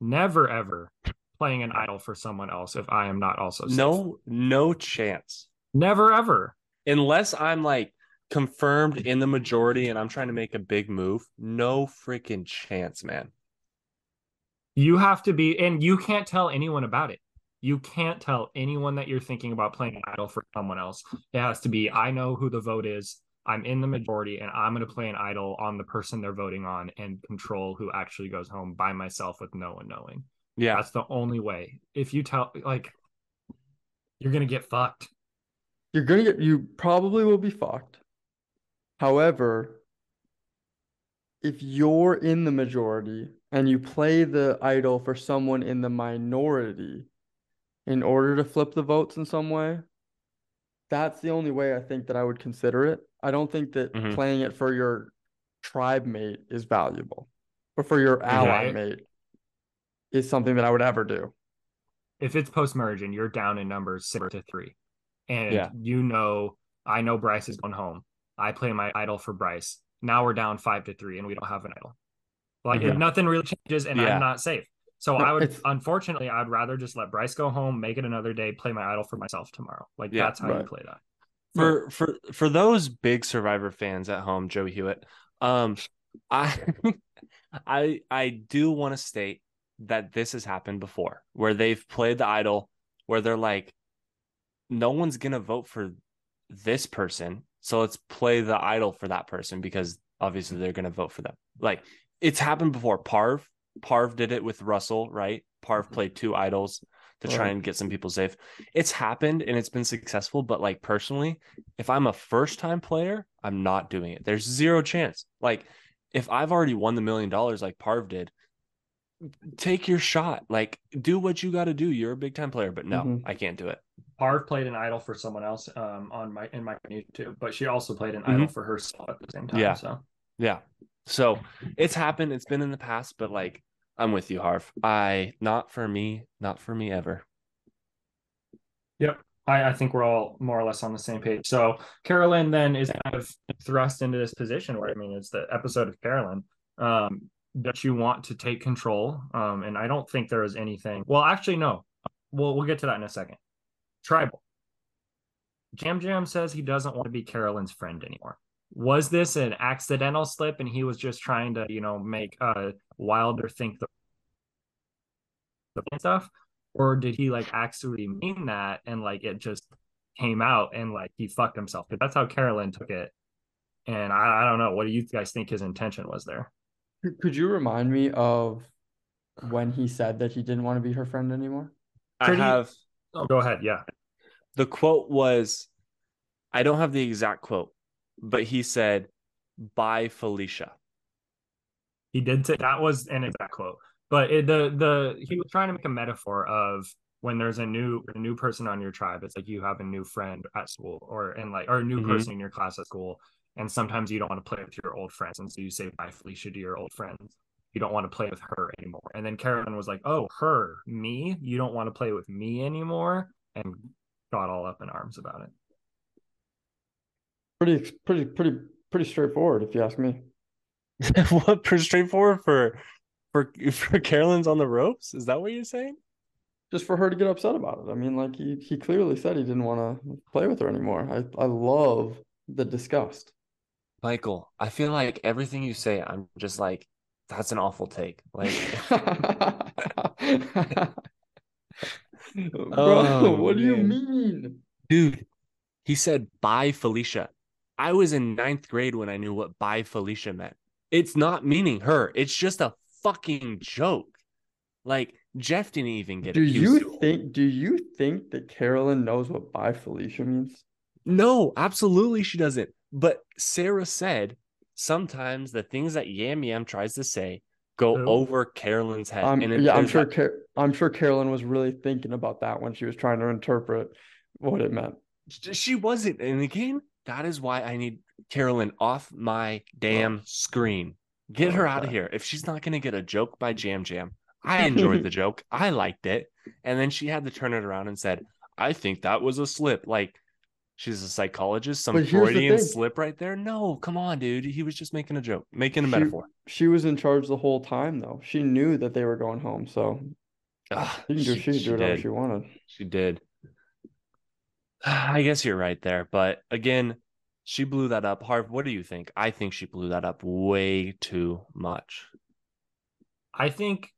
never, ever playing an idol for someone else if I am not also safe. No, no chance. never, ever. Unless I'm like confirmed in the majority and I'm trying to make a big move. No freaking chance, man. You have to be, and you can't tell anyone about it. You can't tell anyone that you're thinking about playing an idol for someone else. It has to be, I know who the vote is. I'm in the majority, and I'm going to play an idol on the person they're voting on and control who actually goes home by myself with no one knowing. Yeah. That's the only way. If you tell, like, you're going to get fucked. You're gonna get you probably will be fucked. However, if you're in the majority and you play the idol for someone in the minority in order to flip the votes in some way, that's the only way I think that I would consider it. I don't think that Mhm. playing it for your tribe mate is valuable, but for your ally Right. mate is something that I would ever do. if it's post merge and you're down in numbers six to three, and Yeah. you know, I know Bryce is going home. I play my idol for Bryce. Now we're down five to three, and we don't have an idol. Like Yeah. if nothing really changes, and Yeah. I'm not safe. So No, I would, it's- unfortunately, I'd rather just let Bryce go home, make it another day, play my idol for myself tomorrow. Like Yeah. that's how you Right. play that. for for for those big survivor fans at home joey hewitt um i i i do want to state that this has happened before where they've played the idol where they're like no one's gonna vote for this person so let's play the idol for that person because obviously they're gonna vote for them like it's happened before parv parv did it with russell right parv played two idols to try Right. and get some people safe. It's happened and it's been successful, but like personally, if I'm a first time player, I'm not doing it. There's zero chance. Like if I've already won the million dollars like Parv did, take your shot. Like do what you got to do. You're a big time player, but no, Mhm. I can't do it. Parv played an idol for someone else um, on my in my YouTube, but she also played an Mhm. idol for herself at the same time. Yeah. So Yeah. So it's happened. It's been in the past, but like I'm with you, Harv. I not for me, not for me ever. Yep. I, I think we're all more or less on the same page. So Carolyn then is kind of thrust into this position where I mean it's the episode of Carolyn. Um, that you want to take control. Um, and I don't think there is anything. Well, actually, no. We'll we'll get to that in a second. Tribal. Yam Yam says he doesn't want to be Carolyn's friend anymore. Was this an accidental slip and he was just trying to, you know, make uh Wilder think the the stuff? Or did he like actually mean that and like it just came out and like he fucked himself? But that's how Carolyn took it. And I, I don't know. What do you guys think his intention was there? Could- Could you remind me of when he said that he didn't want to be her friend anymore? Pretty- I have Oh, go ahead. Yeah. the quote was I don't have the exact quote, but he said, "Bye Felicia. He did say that was an exact quote. But it, the the he was trying to make a metaphor of when there's a new a new person on your tribe, it's like you have a new friend at school or and like or a new Mhm. person in your class at school. And sometimes you don't want to play with your old friends. And so you say bye Felicia to your old friends. You don't want to play with her anymore. And then Carolyn was like, Oh, her, me? You don't want to play with me anymore? And got all up in arms about it. Pretty, pretty, pretty, pretty straightforward, if you ask me. what pretty straightforward for for for Carolyn's on the ropes? Is that what you're saying? Just for her to get upset about it. I mean, like he he clearly said he didn't want to play with her anymore. I I love the disgust. Michael, I feel like everything you say, I'm just like, that's an awful take. Like Bro, Oh, what do you mean? Dude, he said bye Felicia. I was in ninth grade when I knew what bye Felicia meant. It's not meaning her. It's just a fucking joke. Like Jeff didn't even get Do it. You think do you think that Carolyn knows what bye Felicia means? No, absolutely she doesn't. But Sarah said sometimes the things that Yam Yam tries to say go Who? over Carolyn's head. I'm, and yeah, I'm sure that- Car- I'm sure Carolyn was really thinking about that when she was trying to interpret what it meant. she wasn't. And again, that is why I need Carolyn off my damn screen. Get her out of here. If she's not going to get a joke by Yam Yam, I enjoyed the joke. I liked it. And then she had to turn it around and said, I think that was a slip. Like, she's a psychologist, some Freudian slip right there. No, come on, dude. He was just making a joke, making a She- metaphor. She was in charge the whole time though. She knew that they were going home, so Ugh, she can do she, could do whatever she wanted. She did. I guess you're right there. But again, she blew that up. Harv, what do you think? I think she blew that up way too much. I think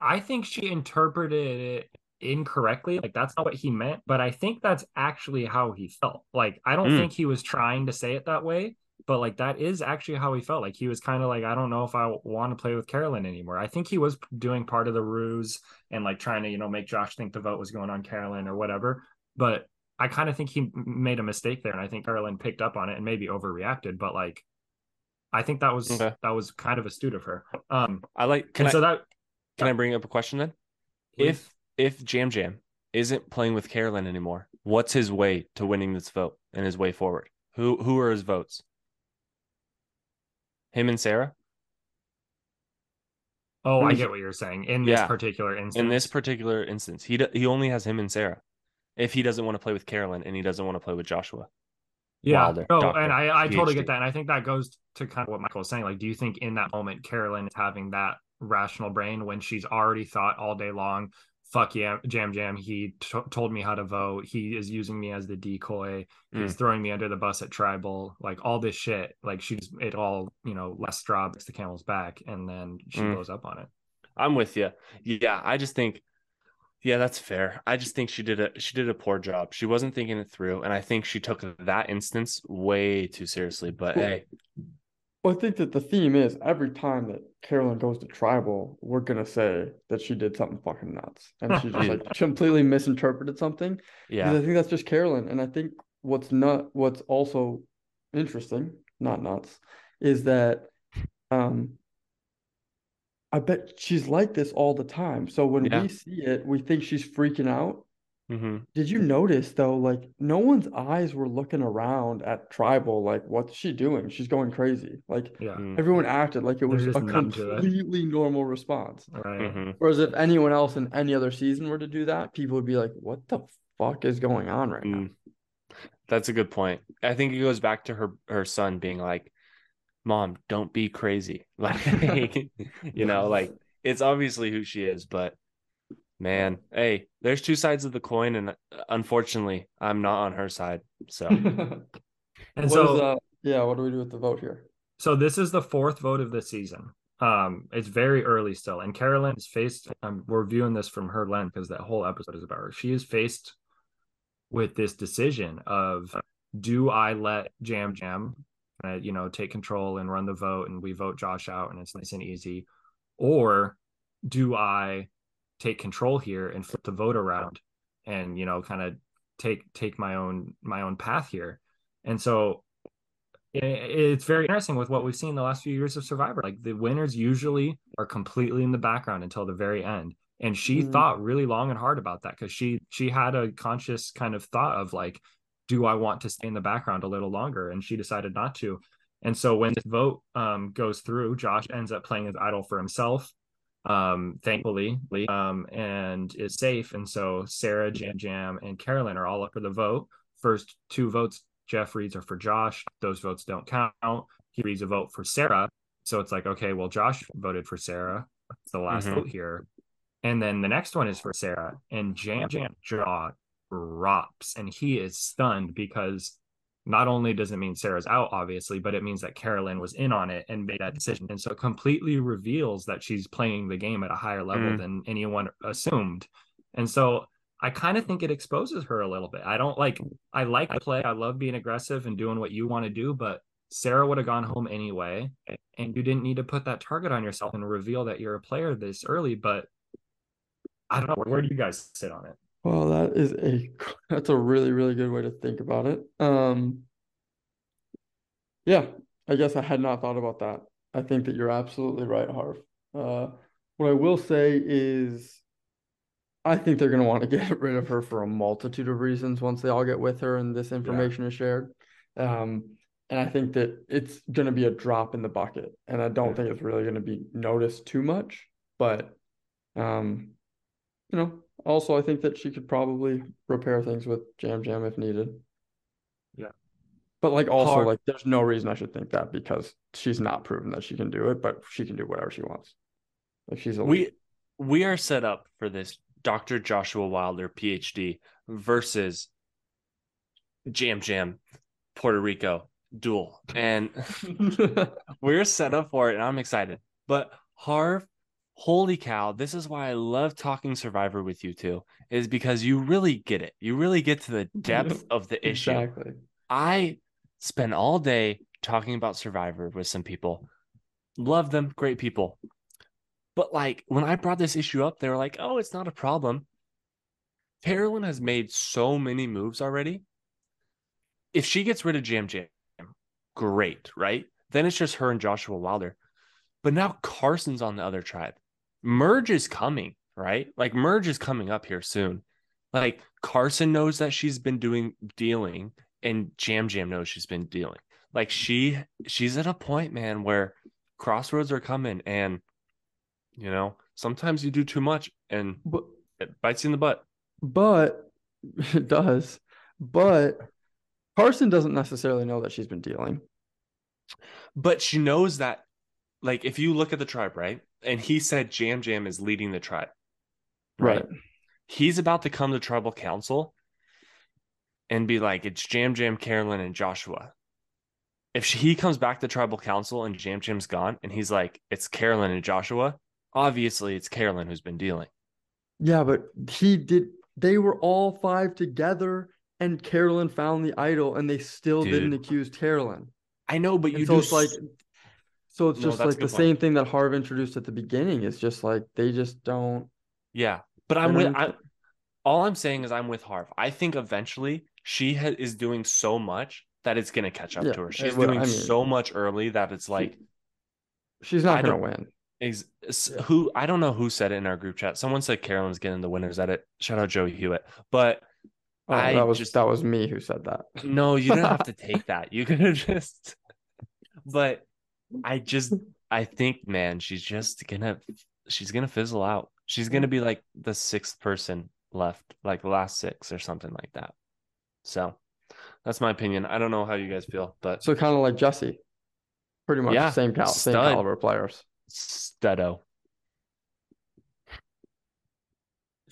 I think she interpreted it incorrectly. Like that's not what he meant, but I think that's actually how he felt. Like I don't Mm. think he was trying to say it that way, but like that is actually how he felt. Like he was kind of like I don't know if I want to play with Carolyn anymore. I think he was doing part of the ruse and like trying to, you know, make Josh think the vote was going on Carolyn or whatever. But I kind of think he made a mistake there and I think Carolyn picked up on it and maybe overreacted, but like I think that was Okay. that was kind of astute of her. Um I like can I so that can I bring up a question then? If if Yam Yam isn't playing with Carolyn anymore, what's his way to winning this vote and his way forward? Who who are his votes? Him and Sarah? Oh, I get what you're saying. In this Yeah. particular instance, In this particular instance, he he only has him and Sarah. If he doesn't want to play with Carolyn and he doesn't want to play with Joshua. yeah. Wilder, oh, doctor, and I, I totally get that, and I think that goes to kind of what Michael was saying. Like, do you think in that moment Carolyn is having that rational brain when she's already thought all day long, "Fuck yeah, Yam Yam, he t- told me how to vote. He is using me as the decoy. He's throwing me under the bus at tribal. Like all this shit. Like she's it all you know less straw breaks the camel's back, and then she Mm. blows up on it. I'm with you. Yeah, I just think yeah, that's fair. I just think she did a she did a poor job. She wasn't thinking it through and I think she took that instance way too seriously, but Cool. hey, Well, I think that the theme is every time that Carolyn goes to tribal, we're gonna say that she did something fucking nuts, and she just like completely misinterpreted something. Yeah. I think that's just Carolyn, and I think what's not what's also interesting, not nuts, is that um I bet she's like this all the time. So when Yeah. we see it, we think she's freaking out. hmm Did you notice though, like no one's eyes were looking around at tribal, like what's she doing? She's going crazy. Like Yeah. Mm. everyone acted like it was a numb to it. completely normal response. Right. hmm Whereas if anyone else in any other season were to do that, people would be like, "What the fuck is going on right now?" Mm. That's a good point. I think it goes back to her her son being like, "Mom, don't be crazy." Like, you know, like it's obviously who she is, but man, hey, there's two sides of the coin, and uh, unfortunately, I'm not on her side. So And What so is, uh, yeah, what do we do with the vote here? So this is the fourth vote of the season. Um, it's very early still, and Carolyn is faced. Um, we're viewing this from her lens because that whole episode is about her. She is faced with this decision of, do I let Yam Yam, uh, you know, take control and run the vote, and we vote Josh out, and it's nice and easy, or do I take control here and flip the vote around, and you know, kind of take take my own my own path here, and so it's very interesting with what we've seen the last few years of Survivor. Like the winners usually are completely in the background until the very end. And she Mhm. thought really long and hard about that because she she had a conscious kind of thought of like, do I want to stay in the background a little longer? And she decided not to. And so when this vote um, goes through, Josh ends up playing his idol for himself, um, thankfully, um, and is safe. And so Sarah, Yam Yam, and Carolyn are all up for the vote. First two votes Jeff reads are for Josh. Those votes don't count. He reads a vote for Sarah. So it's like, okay, well, Josh voted for Sarah. It's the last Mhm. vote here. And then the next one is for Sarah. And Yam Yam jaw drops. And he is stunned because not only does it mean Sarah's out, obviously, but it means that Carolyn was in on it and made that decision. And so it completely reveals that she's playing the game at a higher level Mm. than anyone assumed. And so I kind of think it exposes her a little bit. I don't like I like the play. I love being aggressive and doing what you want to do, but Sarah would have gone home anyway, and you didn't need to put that target on yourself and reveal that you're a player this early. But I don't know. Where do you guys sit on it? Well, that is a that's a really, really good way to think about it. Um, yeah, I guess I had not thought about that. I think that you're absolutely right, Harv. Uh, what I will say is I think they're going to want to get rid of her for a multitude of reasons once they all get with her and this information is shared. Um, and I think that it's going to be a drop in the bucket, and I don't Yeah. think it's really going to be noticed too much. But, um, you know, also I think that she could probably repair things with Yam Yam if needed. Yeah. But like also Hard- like there's no reason I should think that because she's not proven that she can do it, but she can do whatever she wants. Like she's a we we are set up for this Dr. Joshua Wilder PhD versus Yam Yam Puerto Rico duel. And we're set up for it and I'm excited. But Harv, holy cow, this is why I love talking Survivor with you two, is because you really get it. You really get to the depth of the issue. exactly. I spend all day talking about Survivor with some people. Love them, great people. But like when I brought this issue up, they were like, "Oh, it's not a problem." Carolyn has made so many moves already. If she gets rid of Yam Yam, great, right? Then it's just her and Joshua Wilder. But now Carson's on the other tribe. Merge is coming, right? Like Merge is coming up here soon. Like Carson knows that she's been doing dealing and Yam Yam knows she's been dealing. Like she she's at a point, man, where crossroads are coming and you know, sometimes you do too much and But it bites you in the butt. but it does. But Carson doesn't necessarily know that she's been dealing. But she knows that like if you look at the tribe, right? And he said Yam Yam is leading the tribe. Right. He's about to come to tribal council and be like, it's Yam Yam, Carolyn, and Joshua. If she, he comes back to tribal council and Yam Yam's gone and he's like, it's Carolyn and Joshua, obviously it's Carolyn who's been dealing. Yeah, but he did they were all five together and Carolyn found the idol and they still didn't accuse Carolyn. I know, but And you so do it's like So it's No, just like the point. same thing that Harv introduced at the beginning. It's just like they just don't. Yeah, but I'm with. I, all I'm saying is I'm with Harv. I think eventually she ha- is doing so much that it's gonna catch up Yeah, to her. She's doing I mean, so much early that it's like She's not I gonna win. Ex- s- who I don't know who said it in our group chat. Someone said Carolyn's getting the winners edit. Shout out Joey Hewitt. But Oh, I that was just- that was me who said that. no, you didn't have to take that. You could have just. But I just I think man, she's just gonna she's gonna fizzle out. She's gonna be like the sixth person left, like the last six or something like that. So that's my opinion. I don't know how you guys feel, but So kind of like Jesse, pretty much Yeah, same cal same caliber players. Studo.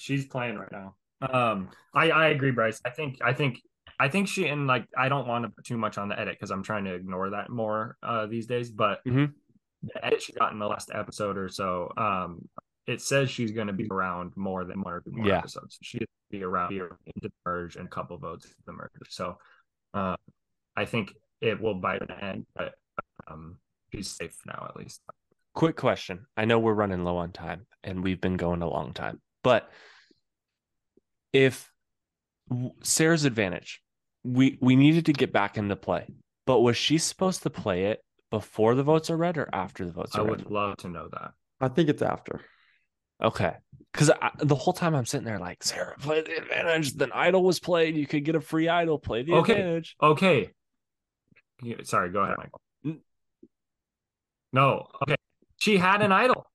she's playing right now. Um, I I agree, Bryce. I think I think I think she and like I don't want to put too much on the edit because I'm trying to ignore that more uh these days. But Mhm. the edit she got in the last episode or so, um, it says she's going to be around more than one or two more Yeah. episodes. She'll be around here into the merge and a couple votes into the merge. So, uh, I think it will bite the end, but um, she's safe now at least. Quick question. I know we're running low on time and we've been going a long time, but if Sarah's advantage, we we needed to get back into play, but was she supposed to play it before the votes are read or after the votes I are would read? love to know that. I think it's after. Okay, because the whole time I'm sitting there like Sarah, play the advantage. Then idol was played. You could get a free idol. Play the Okay. advantage. Okay. Sorry, go ahead, Michael. No, okay. She had an idol.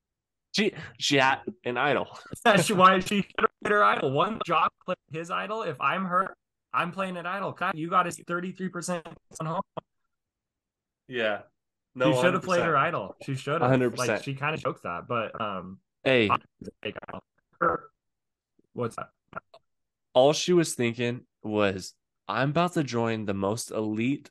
She she had an idol. That's why she should have her idol. One job played his idol. If I'm her, I'm playing an idle. God, you got us 33% on home. Yeah. No, she should have played her idol. She should have. 100%. Like she kind of joked that, but um, Hey, fake idol. Her- What's that? all she was thinking was, I'm about to join the most elite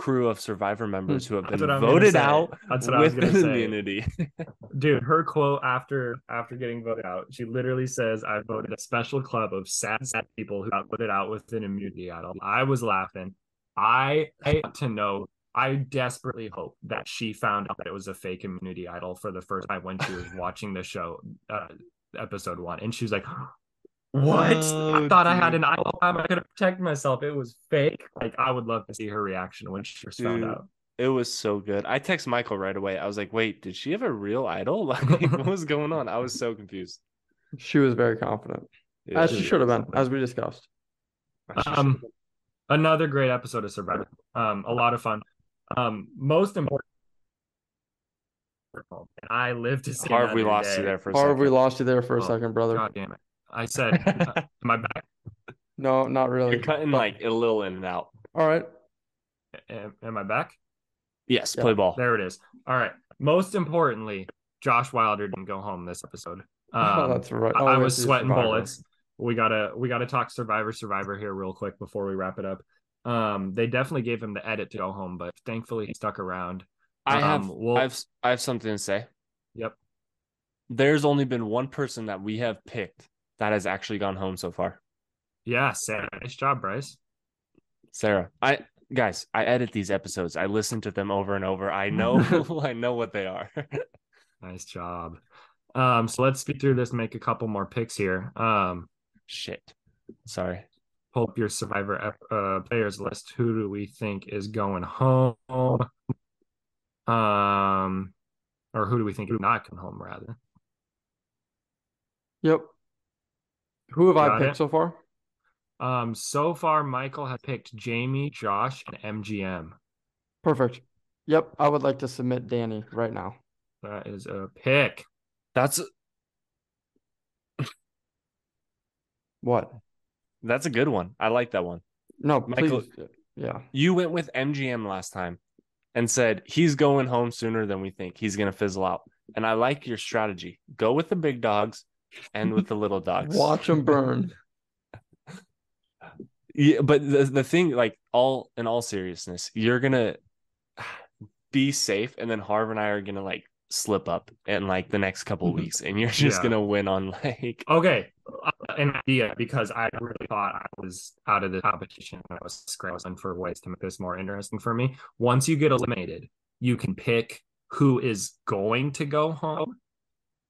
crew of Survivor members who have been what I'm gonna voted out That's what I was with gonna say. immunity. Dude, her quote after after getting voted out, she literally says, "I voted a special club of sad, sad people who got voted out with an immunity idol." I was laughing. I hate to know. I desperately hope that she found out that it was a fake immunity idol for the first time when she was watching the show, uh, episode one, and she was like, "What? I Oh, thought I had an idol. How I gonna protect myself? It was fake." Like, I would love to see her reaction when she first found out. It was so good. I text Michael right away. I was like, wait, did she have a real idol? Like, what was going on? I was so confused. She was very confident, Yeah, as she should have been, as we discussed. Um, another great episode of Survivor. Um, a lot of fun. Um, most important. I live to see. Harv, we another lost you there for a Harv, second. we lost you there for a Oh, second, brother. God damn it! I said, am I back? No, not really. You're cutting But- like a little in and out. all right. Am, am I back? Yes, Yeah, play ball. There it is. All right. Most importantly, Josh Wilder didn't go home this episode. oh, Um, that's right. I- Oh, I we was have to do sweating Survivor. bullets. We gotta we gotta talk Survivor Survivor here real quick before we wrap it up. Um, they definitely gave him the edit to go home, but thankfully he stuck around. I have, Um, well- I've, I have something to say. Yep. There's only been one person that we have picked that has actually gone home so far. Yeah, Sarah. Nice job, Bryce. Sarah, I guys, I edit these episodes. I listen to them over and over. I know, I know what they are. Nice job. Um, so let's speed through this, make a couple more picks here. Um, Shit. Sorry. pull up your Survivor uh, players list. Who do we think is going home? Um, or who do we think is not going home? Rather, Yep. Who have I picked it. so far? um, so far Michael has picked Jaime, Josh, and MGM. Perfect. Yep. I would like to submit Danny right now. That is a pick. That's What? that's a good one. I like that one. No, Michael- please. Yeah. You went with MGM last time and said he's going home sooner than we think. He's going to fizzle out. And I like your strategy. Go with the big dogs and with the little ducks. Watch them burn. Yeah, but the the thing, like all in all seriousness, you're gonna be safe, and then Harv and I are gonna like slip up in like the next couple Mhm. weeks, and you're just Yeah. gonna win on like Okay, an idea because I really thought I was out of the competition. I was scrambling for ways to make this more interesting for me. Once you get eliminated, you can pick who is going to go home.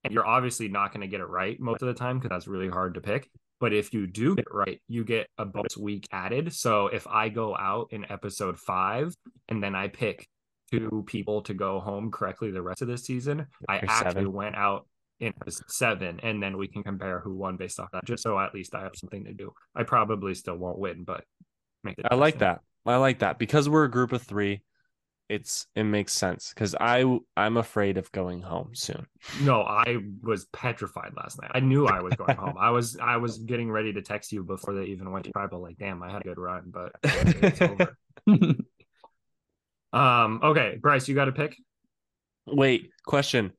And you're obviously not going to get it right most of the time because that's really hard to pick. But if you do get it right, you get a bonus week added. So if I go out in episode five and then I pick two people to go home correctly the rest of the season, I Or actually seven. went out in episode seven, and then we can compare who won based off that. Just so at least I have something to do. I probably still won't win, but make it I like that. I like that because we're a group of three. It's it makes sense because I I'm afraid of going home soon. No, I was petrified last night. I knew I was going home. I was I was getting ready to text you before they even went to tribal. Like, damn, I had a good run, but it's over. Um, okay, Bryce, you got to pick. Wait, question.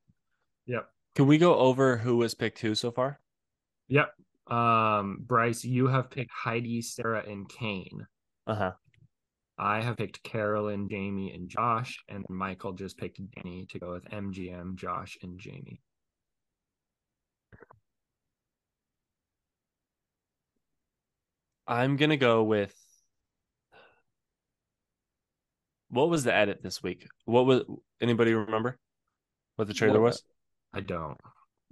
Yep. Can we go over who was picked who so far? Yep. Um, Bryce, you have picked Heidi, Sarah, and Kane. Uh huh. I have picked Carolyn, Jaime, and Josh, and Michael just picked Danny to go with MGM, Josh, and Jaime. I'm gonna go with. What was the edit this week? What was anybody remember? What the trailer What- was? I don't.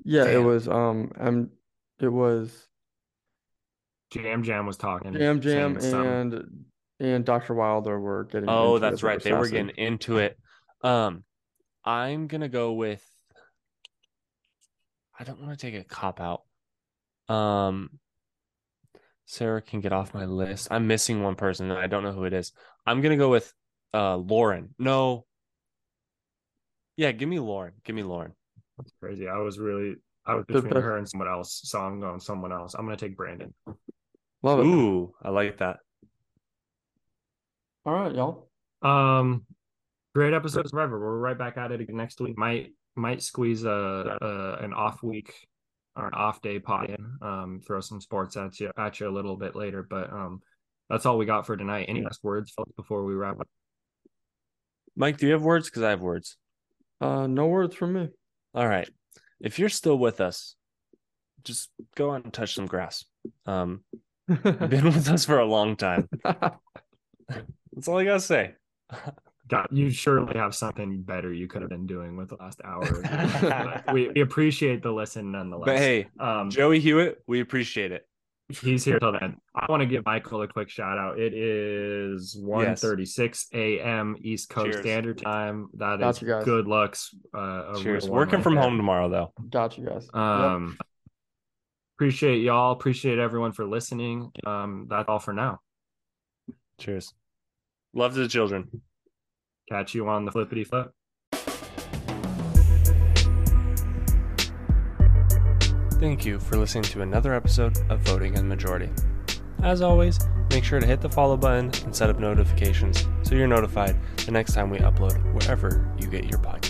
Yeah, it was um um it was Yam Yam was talking. Yam Yam and some- and and Dr. Wilder were getting Oh, into it. that's They right. They were getting into it. Um, I'm gonna go with. I don't want to take a cop out. Um, Sarah can get off my list. I'm missing one person and I don't know who it is. I'm gonna go with uh Lauren. No. Yeah, give me Lauren. Give me Lauren. That's crazy. I was really I was between her and someone else, so I'm going someone else. I'm gonna take Brandon. Love it. Ooh, I like that. All right, y'all. Um, great episodes forever. We're right back at it again next week. Might might squeeze a, a an off week or an off day pot in. Um, throw some sports at you at you a little bit later, but um, that's all we got for tonight. Any last words before we wrap up? Mike, do you have words? Because I have words. Uh no words from me. All right. If you're still with us, just go out and touch some grass. Um, been with us for a long time. That's all I gotta say. God, you surely have something better you could have been doing with the last hour. We, we appreciate the listen nonetheless. But hey, um, Joey Hewitt, we appreciate it. he's here till then. I want to give Michael a quick shout out. It is 1.36 a.m. East Coast Cheers. Standard Time. That Got is you guys. good looks. Uh, Cheers. Working right from there. home tomorrow, though. Got you guys. Yep. Um, appreciate y'all. Appreciate everyone for listening. Um, that's all for now. Cheers. Love to the children. Catch you on the flippity flip. Thank you for listening to another episode of Voting in the Majority. As always, make sure to hit the follow button and set up notifications so you're notified the next time we upload wherever you get your podcast.